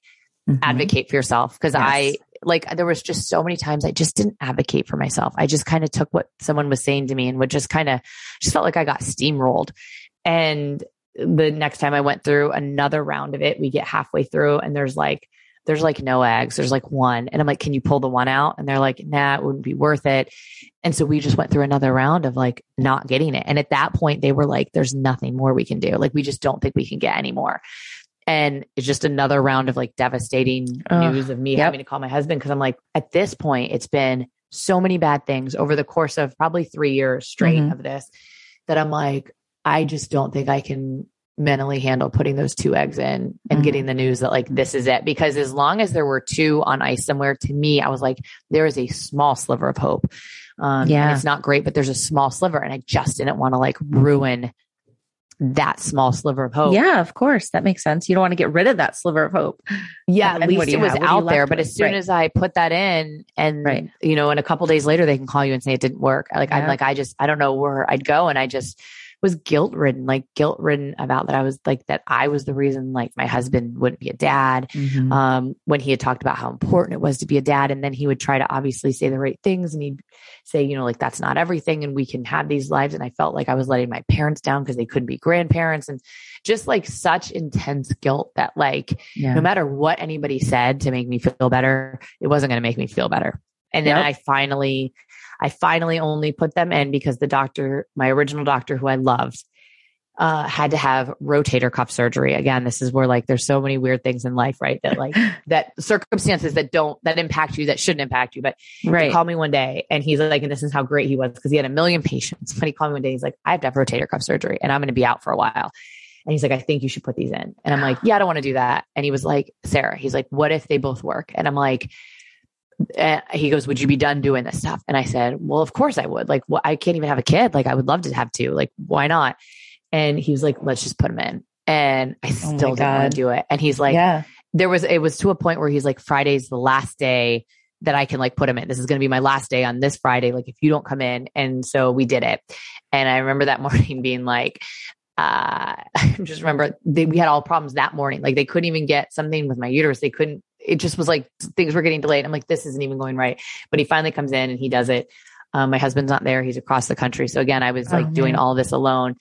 mm-hmm. advocate for yourself. Cause yes. I, like there was just so many times I just didn't advocate for myself. I just kind of took what someone was saying to me and would just kind of just felt like I got steamrolled. And the next time I went through another round of it, we get halfway through and there's like, there's like no eggs. There's like one. And I'm like, can you pull the one out? And they're like, nah, it wouldn't be worth it. And so we just went through another round of like not getting it. And at that point, they were like, there's nothing more we can do. Like, we just don't think we can get any more. And it's just another round of like devastating Ugh, news of me yep. having to call my husband because I'm like, at this point, it's been so many bad things over the course of probably three years straight Mhm. of this that I'm like, I just don't think I can mentally handle putting those two eggs in and Mhm. getting the news that like this is it. Because as long as there were two on ice somewhere, to me, I was like, there is a small sliver of hope. Um, Yeah. and it's not great, but there's a small sliver, and I just didn't want to like ruin that small sliver of hope. Yeah, of course. That makes sense. You don't want to get rid of that sliver of hope. Yeah, at least it was have? What are you out there. But with? as soon Right. as I put that in, and Right. you know, and a couple days later, they can call you and say it didn't work. Like I'm like, I just, I don't know where I'd go, and I just was guilt ridden, like guilt ridden about that. I was like that. I was the reason, like my husband wouldn't be a dad. Mhm. Um, when he had talked about how important it was to be a dad, and then he would try to obviously say the right things, and he'd say, you know, like that's not everything, and we can have these lives. And I felt like I was letting my parents down because they couldn't be grandparents, and just like such intense guilt that like yeah. no matter what anybody said to make me feel better, it wasn't going to make me feel better. And then Yep. I finally, I finally only put them in because the doctor, my original doctor who I loved, uh, had to have rotator cuff surgery. Again, this is where like there's so many weird things in life, right? That like that circumstances that don't that impact you that shouldn't impact you. But he right. called me one day and he's like, and this is how great he was because he had a million patients. But he called me one day, he's like, I have to have rotator cuff surgery and I'm going to be out for a while. And he's like, I think you should put these in. And I'm like, yeah, I don't want to do that. And he was like, Sara, he's like, what if they both work? And I'm like, eh, he goes, would you be done doing this stuff? And I said, well, of course I would. Like, well, I can't even have a kid. Like, I would love to have two. Like, why not? And he was like, let's just put him in. And I Oh still didn't God. want to do it. And he's like, yeah. there was it was to a point where he's like friday's the last day that i can like put him in this is going to be my last day on this friday like if you don't come in and so we did it and i remember that morning being like uh i just remember they, we had all problems that morning like they couldn't even get something with my uterus they couldn't it just was like things were getting delayed i'm like this isn't even going right but he finally comes in and he does it um, my husband's not there he's across the country so again i was Oh, like doing all this alone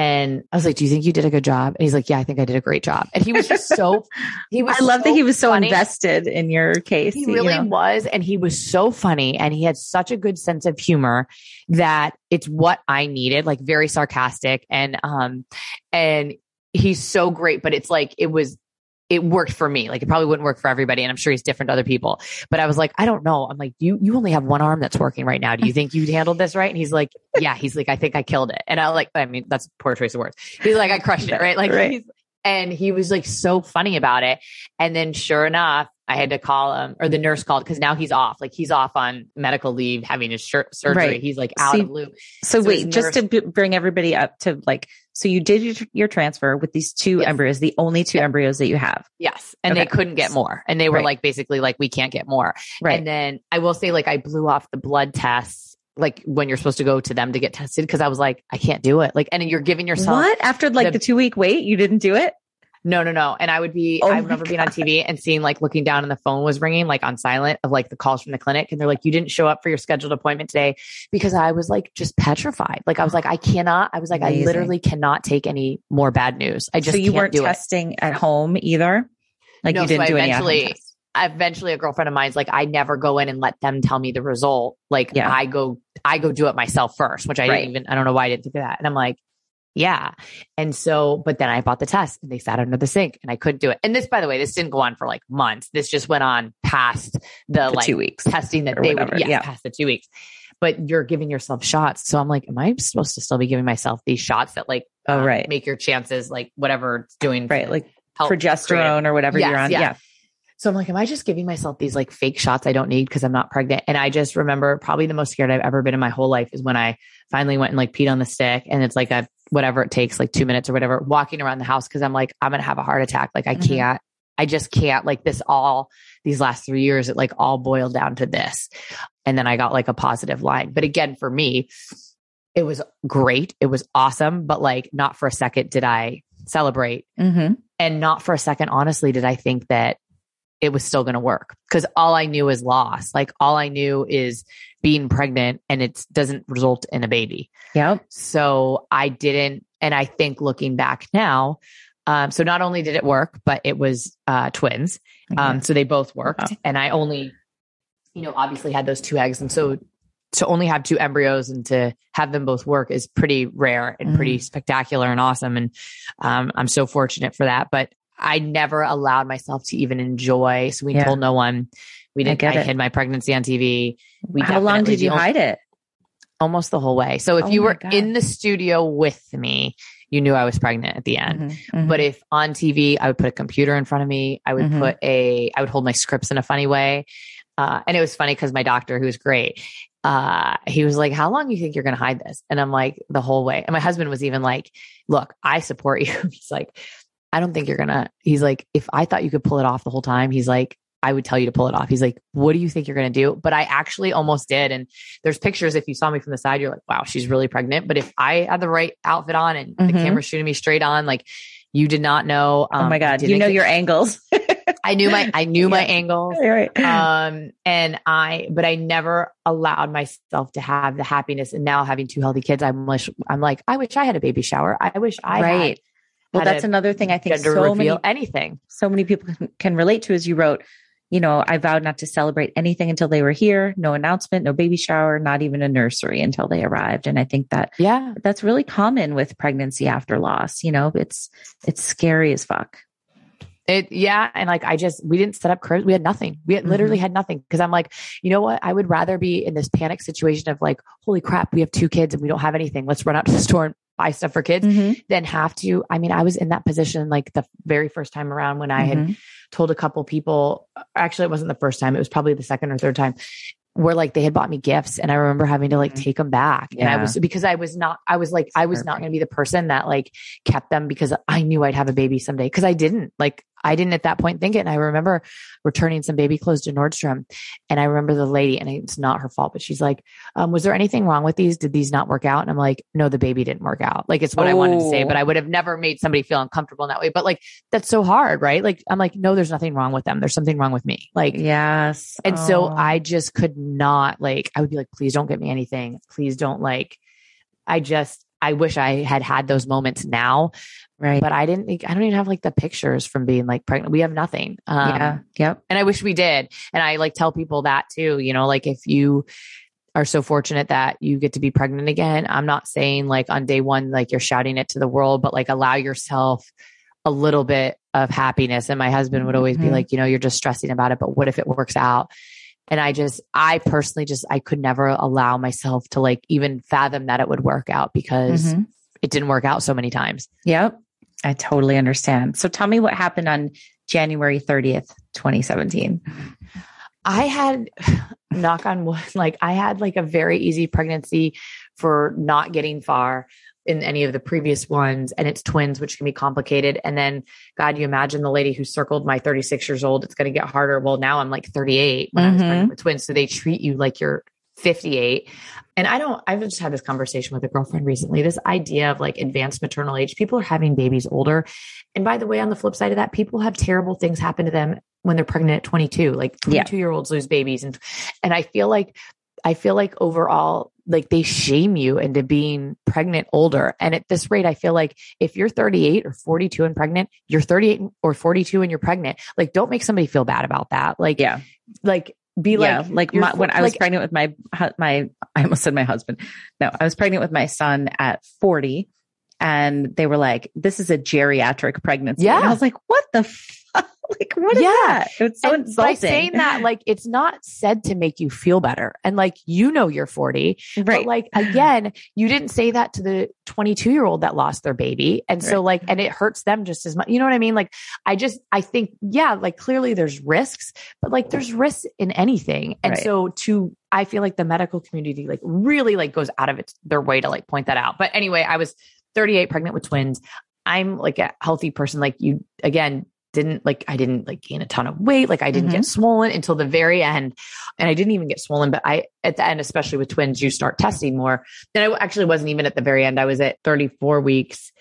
and I was like, "Do you think you did a good job?" And he's like, "Yeah, I think I did a great job." And he was just so he was. I love that he was so funny. invested in your case. He you really know? was, and he was so funny, and he had such a good sense of humor that it's what I needed. Like very sarcastic, and um, and he's so great. But it's like it was. It worked for me. Like it probably wouldn't work for everybody, and I'm sure he's different to other people. But I was like, I don't know. I'm like, you you only have one arm that's working right now. Do you think you handled this right? And he's like, Yeah. He's like, I think I killed it. And I like, I mean, that's a poor choice of words. He's like, I crushed it, right? Like, Right. he's, and he was like so funny about it. And then sure enough, I had to call him or the nurse called because now he's off. Like he's off on medical leave having his surgery. Right. He's like out See, of loop. So, So wait, his just to b- bring everybody up to like, so you did your, your transfer with these two Yes. embryos, the only two embryos that you have. Yes. And Okay. they couldn't get more. And they were Right. like, basically like, we can't get more. Right. And then I will say, like, I blew off the blood tests, like when you're supposed to go to them to get tested. Cause I was like, I can't do it. Like, and you're giving yourself what? After like the- the, two week wait, you didn't do it? No, no, no. And I would be, Oh I remember being on TV and seeing like looking down and the phone was ringing like on silent of like the calls from the clinic. And they're like, you didn't show up for your scheduled appointment today because I was like just petrified. Like I was like, I cannot, I was like, Amazing. I literally cannot take any more bad news. I just so you weren't do it. testing at home either? Like No, you didn't I do any eventually- tests? Eventually a girlfriend of mine's like, I never go in and let them tell me the result. Like Yeah. I go, I go do it myself first, which I Right. didn't even, I don't know why I didn't think of that. And I'm like, yeah. And so, but then I bought the test and they sat under the sink and I couldn't do it. And this, by the way, this didn't go on for like months. This just went on past the, The like two weeks. testing that they whatever, would, yes, yeah. past the two weeks. But you're giving yourself shots. So I'm like, am I supposed to still be giving myself these shots that like, Oh, um, right. make your chances like whatever it's doing, Right. Like progesterone or whatever Yes, you're on. yeah. Yeah. So I'm like, am I just giving myself these like fake shots I don't need because I'm not pregnant? And I just remember probably the most scared I've ever been in my whole life is when I finally went and like peed on the stick and it's like a whatever it takes, like two minutes or whatever, walking around the house because I'm like, I'm gonna have a heart attack. Like I Mhm. can't, I just can't like this all these last three years, it like all boiled down to this. And then I got like a positive line. But again, for me, it was great. It was awesome. But like not for a second did I celebrate Mm-hmm. and not for a second honestly did i think that it was still going to work because all i knew is loss like all i knew is being pregnant and it doesn't result in a baby Yep. so i didn't and i think looking back now um, so not only did it work but it was uh, twins um, so they both worked Wow. and i only you know obviously had those two eggs and so to only have two embryos and to have them both work is pretty rare and pretty spectacular and awesome and um, i'm so fortunate for that but I never allowed myself to even enjoy. So we Yeah. told no one. We didn't get I it. hid my pregnancy on TV. We How long did you hide it? Almost the whole way. So if Oh you were God. in the studio with me, you knew I was pregnant at the end. Mhm, mhm. But if on TV, I would put a computer in front of me. I would Mhm. put a, I would hold my scripts in a funny way. Uh, and it was funny because my doctor, who's great, uh, he was like, how long do you think you're going to hide this? And I'm like, the whole way. And my husband was even like, look, I support you. he's like, I don't think you're going to, he's like, if I thought you could pull it off the whole time, he's like, I would tell you to pull it off. He's like, what do you think you're going to do? But I actually almost did. And there's pictures. If you saw me from the side, you're like, wow, she's really pregnant. But if I had the right outfit on and the Mhm. camera shooting me straight on, like you did not know. oh my um, God. You know get- your angles. I knew my, I knew my angles. right. Um, and I, but I never allowed myself to have the happiness. And now having two healthy kids, I'm like, I'm like, I wish I had a baby shower. I wish I right. had Well, that's another thing I think so many anything. so many people can, can relate to. As you wrote, you know, I vowed not to celebrate anything until they were here. No announcement, no baby shower, not even a nursery until they arrived. And I think that Yeah. that's really common with pregnancy after loss. You know, it's it's scary as fuck. It, yeah. And like, I just, we didn't set up cribs. We had nothing. We had, literally Mm-hmm. had nothing. Cause I'm like, you know what? I would rather be in this panic situation of like, holy crap, we have two kids and we don't have anything. Let's run out to the store and buy stuff for kids Mhm. than have to. I mean, I was in that position like the very first time around when I had Mhm. Told a couple people, actually, it wasn't the first time, it was probably the second or third time. Where like they had bought me gifts and I remember having to like Mhm. take them back. And I was because I was not, I was like, I was not going to be the person that like kept them because I knew I'd have a baby someday. Cause I didn't like, I didn't at that point think it. And I remember returning some baby clothes to Nordstrom. And I remember the lady, and it's not her fault, but she's like, um, was there anything wrong with these? Did these not work out? And I'm like, no, the baby didn't work out. Like it's what I wanted to say, Oh. but I would have never made somebody feel uncomfortable in that way. But like, that's so hard, right? Like, I'm like, no, there's nothing wrong with them. There's something wrong with me. Like, Yes. and so Oh. I just could not like, I would be like, please don't get me anything. Please don't like, I just, I wish I had had those moments now, right. but I didn't I don't even have like the pictures from being like pregnant. We have nothing. Um, yeah. Yep. and I wish we did. And I like tell people that too, you know, like if you are so fortunate that you get to be pregnant again, I'm not saying like on day one, like you're shouting it to the world, but like allow yourself a little bit of happiness. And my husband would always be Mhm. like, you know, you're just stressing about it, but what if it works out? And I just, I personally just, I could never allow myself to like even fathom that it would work out because Mhm. it didn't work out so many times. Yep. I totally understand. So tell me what happened on January 30th, 2017. I had, knock on wood, like I had like a very easy pregnancy for not getting far in any of the previous ones. And it's twins, which can be complicated. And then, God, you imagine the lady who circled my 36 years old, it's going to get harder. Well, now I'm like 38 when I was pregnant mm-hmm. with twins. So they treat you like you're 58. And I don't, I've just had this conversation with a girlfriend recently. This idea of like advanced maternal age, people are having babies older. And by the way, on the flip side of that, people have terrible things happen to them when they're pregnant at 22. Like Yeah. 22 year olds lose babies. And, and I feel like, I feel like overall, like they shame you into being pregnant older. And at this rate, I feel like if you're 38 or 42 and pregnant, you're 38 or 42 and you're pregnant. Like, don't make somebody feel bad about that. Like, Yeah. like, be yeah. like, Like my, when I was like- pregnant with my, my, I almost said my husband. No, I was pregnant with my son at 40 and they were like, this is a geriatric pregnancy. And Yeah. I was like, what the fuck? Like, what is Yeah. that? It's so and by saying that, like, it's not said to make you feel better. And like, you know, you're 40, right. but like, again, you didn't say that to the 22 year old that lost their baby. And so, like, and it hurts them just as much. You know what I mean? Like, I just, I think, yeah, like, clearly there's risks, but like, there's risks in anything. And Right. so, to, I feel like the medical community, like, really, like, goes out of its their way to like point that out. But anyway, I was 38, pregnant with twins. I'm like a healthy person. Like, you, again, didn't like I didn't like gain a ton of weight. Like I didn't get mm-hmm. swollen until the very end. And I didn't even get swollen, but I at the end, especially with twins, you start testing more. Then I actually wasn't even at the very end. I was at 34 weeks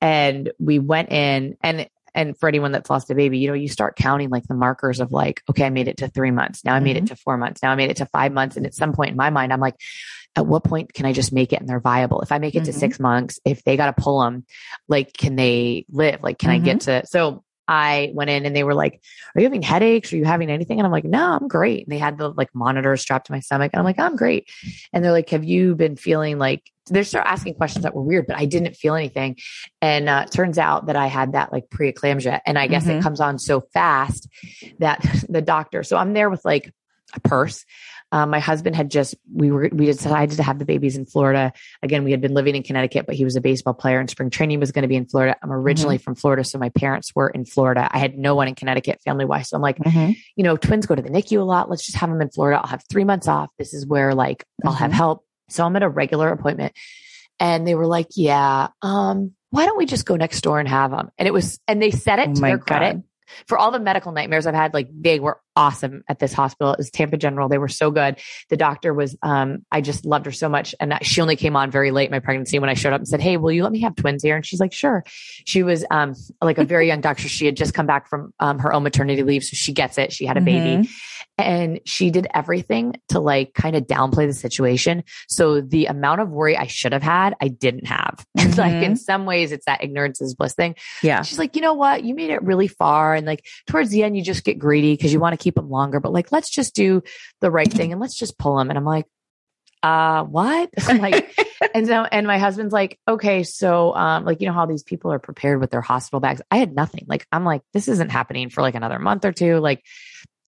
and we went in and and for anyone that's lost a baby, you know, you start counting like the markers of like, okay, I made it to three months. Now I made it mm-hmm. to four months. Now I made it to five months. And at some point in my mind, I'm like, at what point can I just make it and they're viable? If I make it to Mhm. six months, if they got to pull them, like, can they live? Like, can I get to? So I went in and they were like, Are you having headaches? Are you having anything? And I'm like, No, I'm great. And they had the like monitor strapped to my stomach. And I'm like, I'm great. And they're like, Have you been feeling like they start asking questions that were weird, but I didn't feel anything. And uh, turns out that I had that like preeclampsia. And I guess mm-hmm. it comes on so fast that the doctor, so I'm there with like a purse. Um, my husband had just we were we decided to have the babies in Florida. Again, we had been living in Connecticut, but he was a baseball player and spring training was going to be in Florida. I'm originally mm-hmm. from Florida, so my parents were in Florida. I had no one in Connecticut family wise, so I'm like, mm-hmm. you know, twins go to the NICU a lot. Let's just have them in Florida. I'll have three months off. This is where like I'll have mm-hmm. help. So I'm at a regular appointment, and they were like, yeah, um, why don't we just go next door and have them? And it was, and they said it oh to their God. credit for all the medical nightmares I've had, like they were awesome at this hospital. It was Tampa General. They were so good. The doctor was, um, I just loved her so much. And she only came on very late in my pregnancy when I showed up and said, Hey, will you let me have twins here? And she's like, sure. She was, um, like a very young doctor. She had just come back from, um, her own maternity leave. So she gets it. She had a baby mm-hmm. and she did everything to like kind of downplay the situation. So the amount of worry I should have had, I didn't have. Mm-hmm. like in some ways, it's that ignorance is bliss thing. Yeah. She's like, you know what? You made it really far. And like towards the end, you just get greedy because you want to keep them longer, but like, let's just do the right thing and let's just pull them. And I'm like, uh, what? like, and so, and my husband's like, okay, so, um, like, you know how these people are prepared with their hospital bags. I had nothing. Like, I'm like, this isn't happening for like another month or two. Like,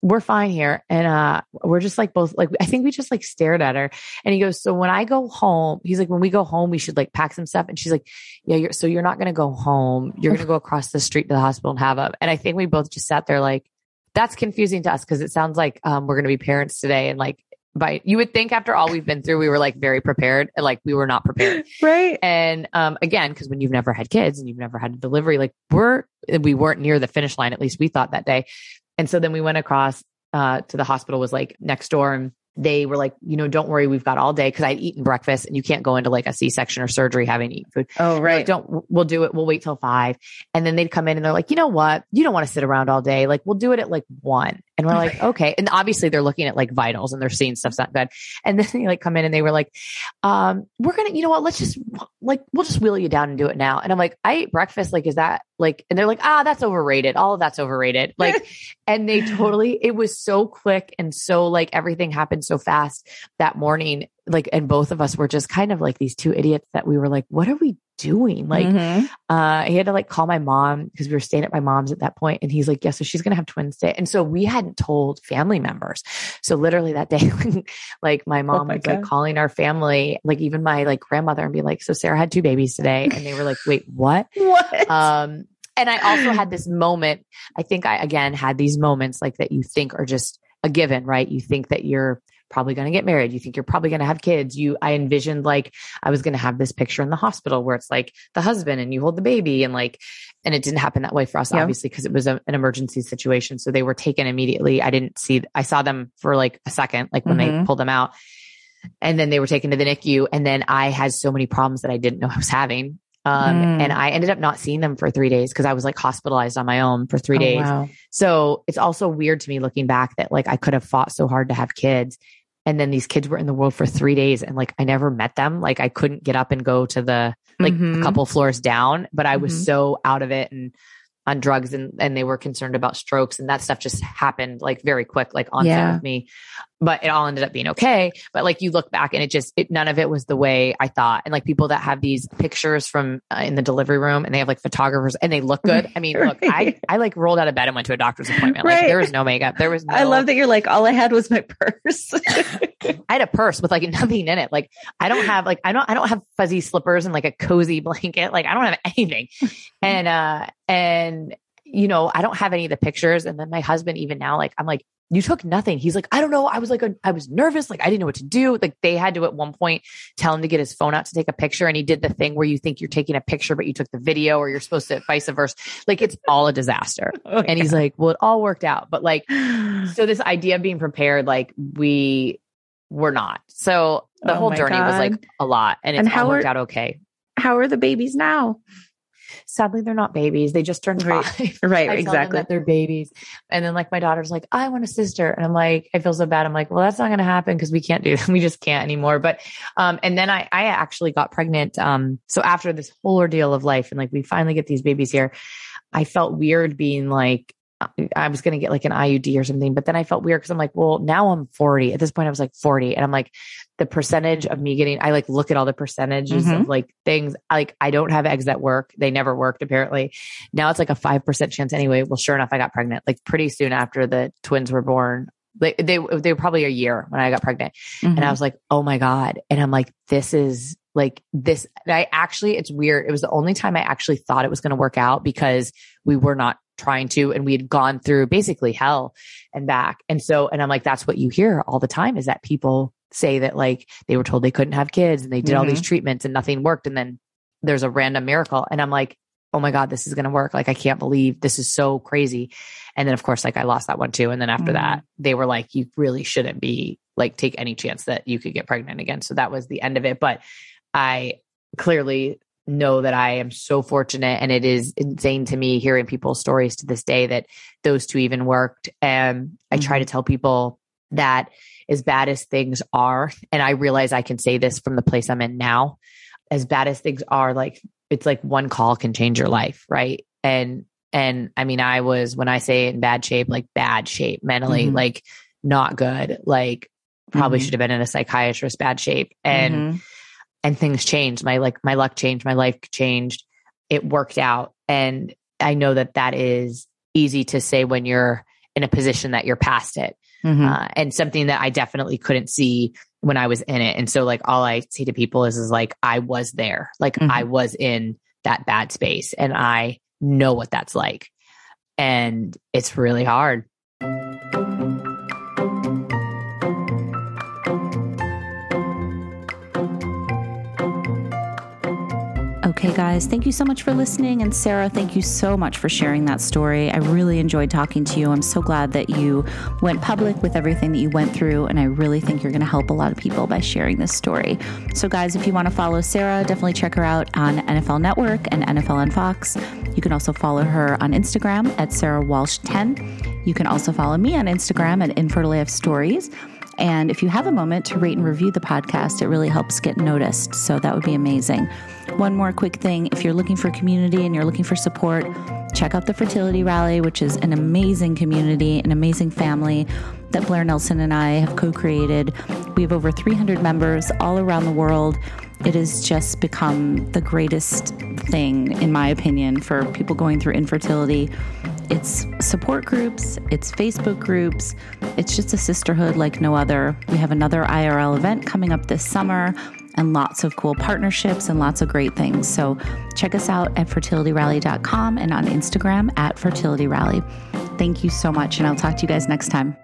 we're fine here. And uh we're just like both like I think we just like stared at her. And he goes, So when I go home, he's like, when we go home, we should like pack some stuff. And she's like, Yeah, you're so you're not gonna go home. You're gonna go across the street to the hospital and have a and I think we both just sat there like, that's confusing to us because it sounds like um, we're going to be parents today and like by you would think after all we've been through we were like very prepared and like we were not prepared. Right. And um again because when you've never had kids and you've never had a delivery like we're we weren't near the finish line at least we thought that day. And so then we went across uh to the hospital was like next door and they were like, you know, don't worry, we've got all day because I'd eaten breakfast and you can't go into like a C section or surgery having eaten food. Oh, right. Like, don't, we'll do it. We'll wait till five. And then they'd come in and they're like, you know what? You don't want to sit around all day. Like, we'll do it at like one. And we're like, okay. And obviously they're looking at like vitals and they're seeing stuff's not good. And then they like come in and they were like, um, we're going to, you know what? Let's just like, we'll just wheel you down and do it now. And I'm like, I ate breakfast. Like, is that like, and they're like, ah, that's overrated. All of that's overrated. Like, and they totally, it was so quick and so like everything happened so fast that morning like and both of us were just kind of like these two idiots that we were like what are we doing? Like mm-hmm. uh he had to like call my mom because we were staying at my mom's at that point and he's like yeah so she's gonna have twins today. And so we hadn't told family members. So literally that day like my oh mom oh my was God. like calling our family like even my like grandmother and be like so sara had two babies today and they were like wait what? What? Um and i also had this moment i think i again had these moments like that you think are just a given right? You think that you're probably going to get married. You think you're probably going to have kids. You, I envisioned like I was going to have this picture in the hospital where it's like the husband and you hold the baby and like, and it didn't happen that way for us, yeah. obviously, because it was a, an emergency situation. So they were taken immediately. I didn't see, I saw them for like a second, like when mm-hmm. they pulled them out and then they were taken to the NICU. And then I had so many problems that I didn't know I was having. Um, mm. and I ended up not seeing them for three days because I was like hospitalized on my own for three oh, days. Wow. So it's also weird to me looking back that like I could have fought so hard to have kids and then these kids were in the world for three days and like i never met them like i couldn't get up and go to the like mm-hmm. a couple floors down but i was mm-hmm. so out of it and on drugs and and they were concerned about strokes and that stuff just happened like very quick like on yeah. with me. But it all ended up being okay. But like you look back and it just it, none of it was the way i thought. And like people that have these pictures from uh, in the delivery room and they have like photographers and they look good. I mean right. look i i like rolled out of bed and went to a doctor's appointment. Like right. there was no makeup. There was no, i love that you're like all i had was my purse i had a purse with like nothing in it like i don't have like i don't i don't have fuzzy slippers and like a cozy blanket like i don't have anything and uh and you know, I don't have any of the pictures. And then my husband, even now, like, I'm like, you took nothing. He's like, I don't know. I was like, a, I was nervous. Like, I didn't know what to do. Like, they had to at one point tell him to get his phone out to take a picture. And he did the thing where you think you're taking a picture, but you took the video or you're supposed to vice versa. Like, it's all a disaster. oh, and he's like, well, it all worked out. But like, so this idea of being prepared, like, we were not. So the oh whole journey God. was like a lot and it and all worked are, out okay. How are the babies now? sadly they're not babies. They just turned right. five. Right, exactly. they're babies. And then like my daughter's like, I want a sister. And I'm like, I feel so bad. I'm like, well, that's not going to happen because we can't do that. We just can't anymore. But, um, and then I, I actually got pregnant. Um, so after this whole ordeal of life and like we finally get these babies here, I felt weird being like, I was going to get like an IUD or something, but then I felt weird because I'm like, well, now I'm 40. At this point, I was like 40. And I'm like, the percentage of me getting, I like look at all the percentages Mhm. of like things. Like, I don't have eggs that work. They never worked, apparently. Now it's like a 5% chance anyway. Well, sure enough, I got pregnant like pretty soon after the twins were born. Like they, they were probably a year when I got pregnant. And I Mhm. was like, oh my God. And I'm like, this is like this. I actually, it's weird. It was the only time I actually thought it was going to work out because we were not trying to, and we had gone through basically hell and back. And so, and I'm like, that's what you hear all the time is that people say that like they were told they couldn't have kids and they did all these treatments and nothing worked. And then there's a random miracle. And I'm like, oh my God, this is going to work. Like, I can't believe this is so crazy. And then, of course, like I lost that one too. And then after Mhm. that, they were like, you really shouldn't be like, take any chance that you could get pregnant again. So that was the end of it. But I clearly know that I am so fortunate. And it is insane to me hearing people's stories to this day that those two even worked. And I try to tell people that as bad as things are, and I realize I can say this from the place I'm in now, as bad as things are, like it's like one call can change your life, right? And and I mean, I was when I say in bad shape, like bad shape mentally, Mhm. like not good, like probably Mhm. should have been in a psychiatrist, bad shape, and Mhm. And things changed. My like my luck changed, my life changed. It worked out, and I know that that is easy to say when you're in a position that you're past it Mhm. uh, and something that I definitely couldn't see when I was in it. And so, like, all I say to people is, is like, I was there, like, Mhm. I was in that bad space, and I know what that's like, and it's really hard. Okay, guys, thank you so much for listening. And Sara, thank you so much for sharing that story. I really enjoyed talking to you. I'm so glad that you went public with everything that you went through. And I really think you're going to help a lot of people by sharing this story. So, guys, if you want to follow Sara, definitely check her out on NFL Network and NFL on Fox. You can also follow her on Instagram at Sara Walsh 10. You can also follow me on Instagram at Infertile Stories. And if you have a moment to rate and review the podcast, it really helps get noticed. So that would be amazing. One more quick thing if you're looking for community and you're looking for support, check out the Fertility Rally, which is an amazing community, an amazing family that Blair Nelson and I have co created. We have over 300 members all around the world. It has just become the greatest thing, in my opinion, for people going through infertility. It's support groups, it's Facebook groups, it's just a sisterhood like no other. We have another IRL event coming up this summer and lots of cool partnerships and lots of great things. So check us out at fertilityrally.com and on Instagram at fertilityrally. Thank you so much, and I'll talk to you guys next time.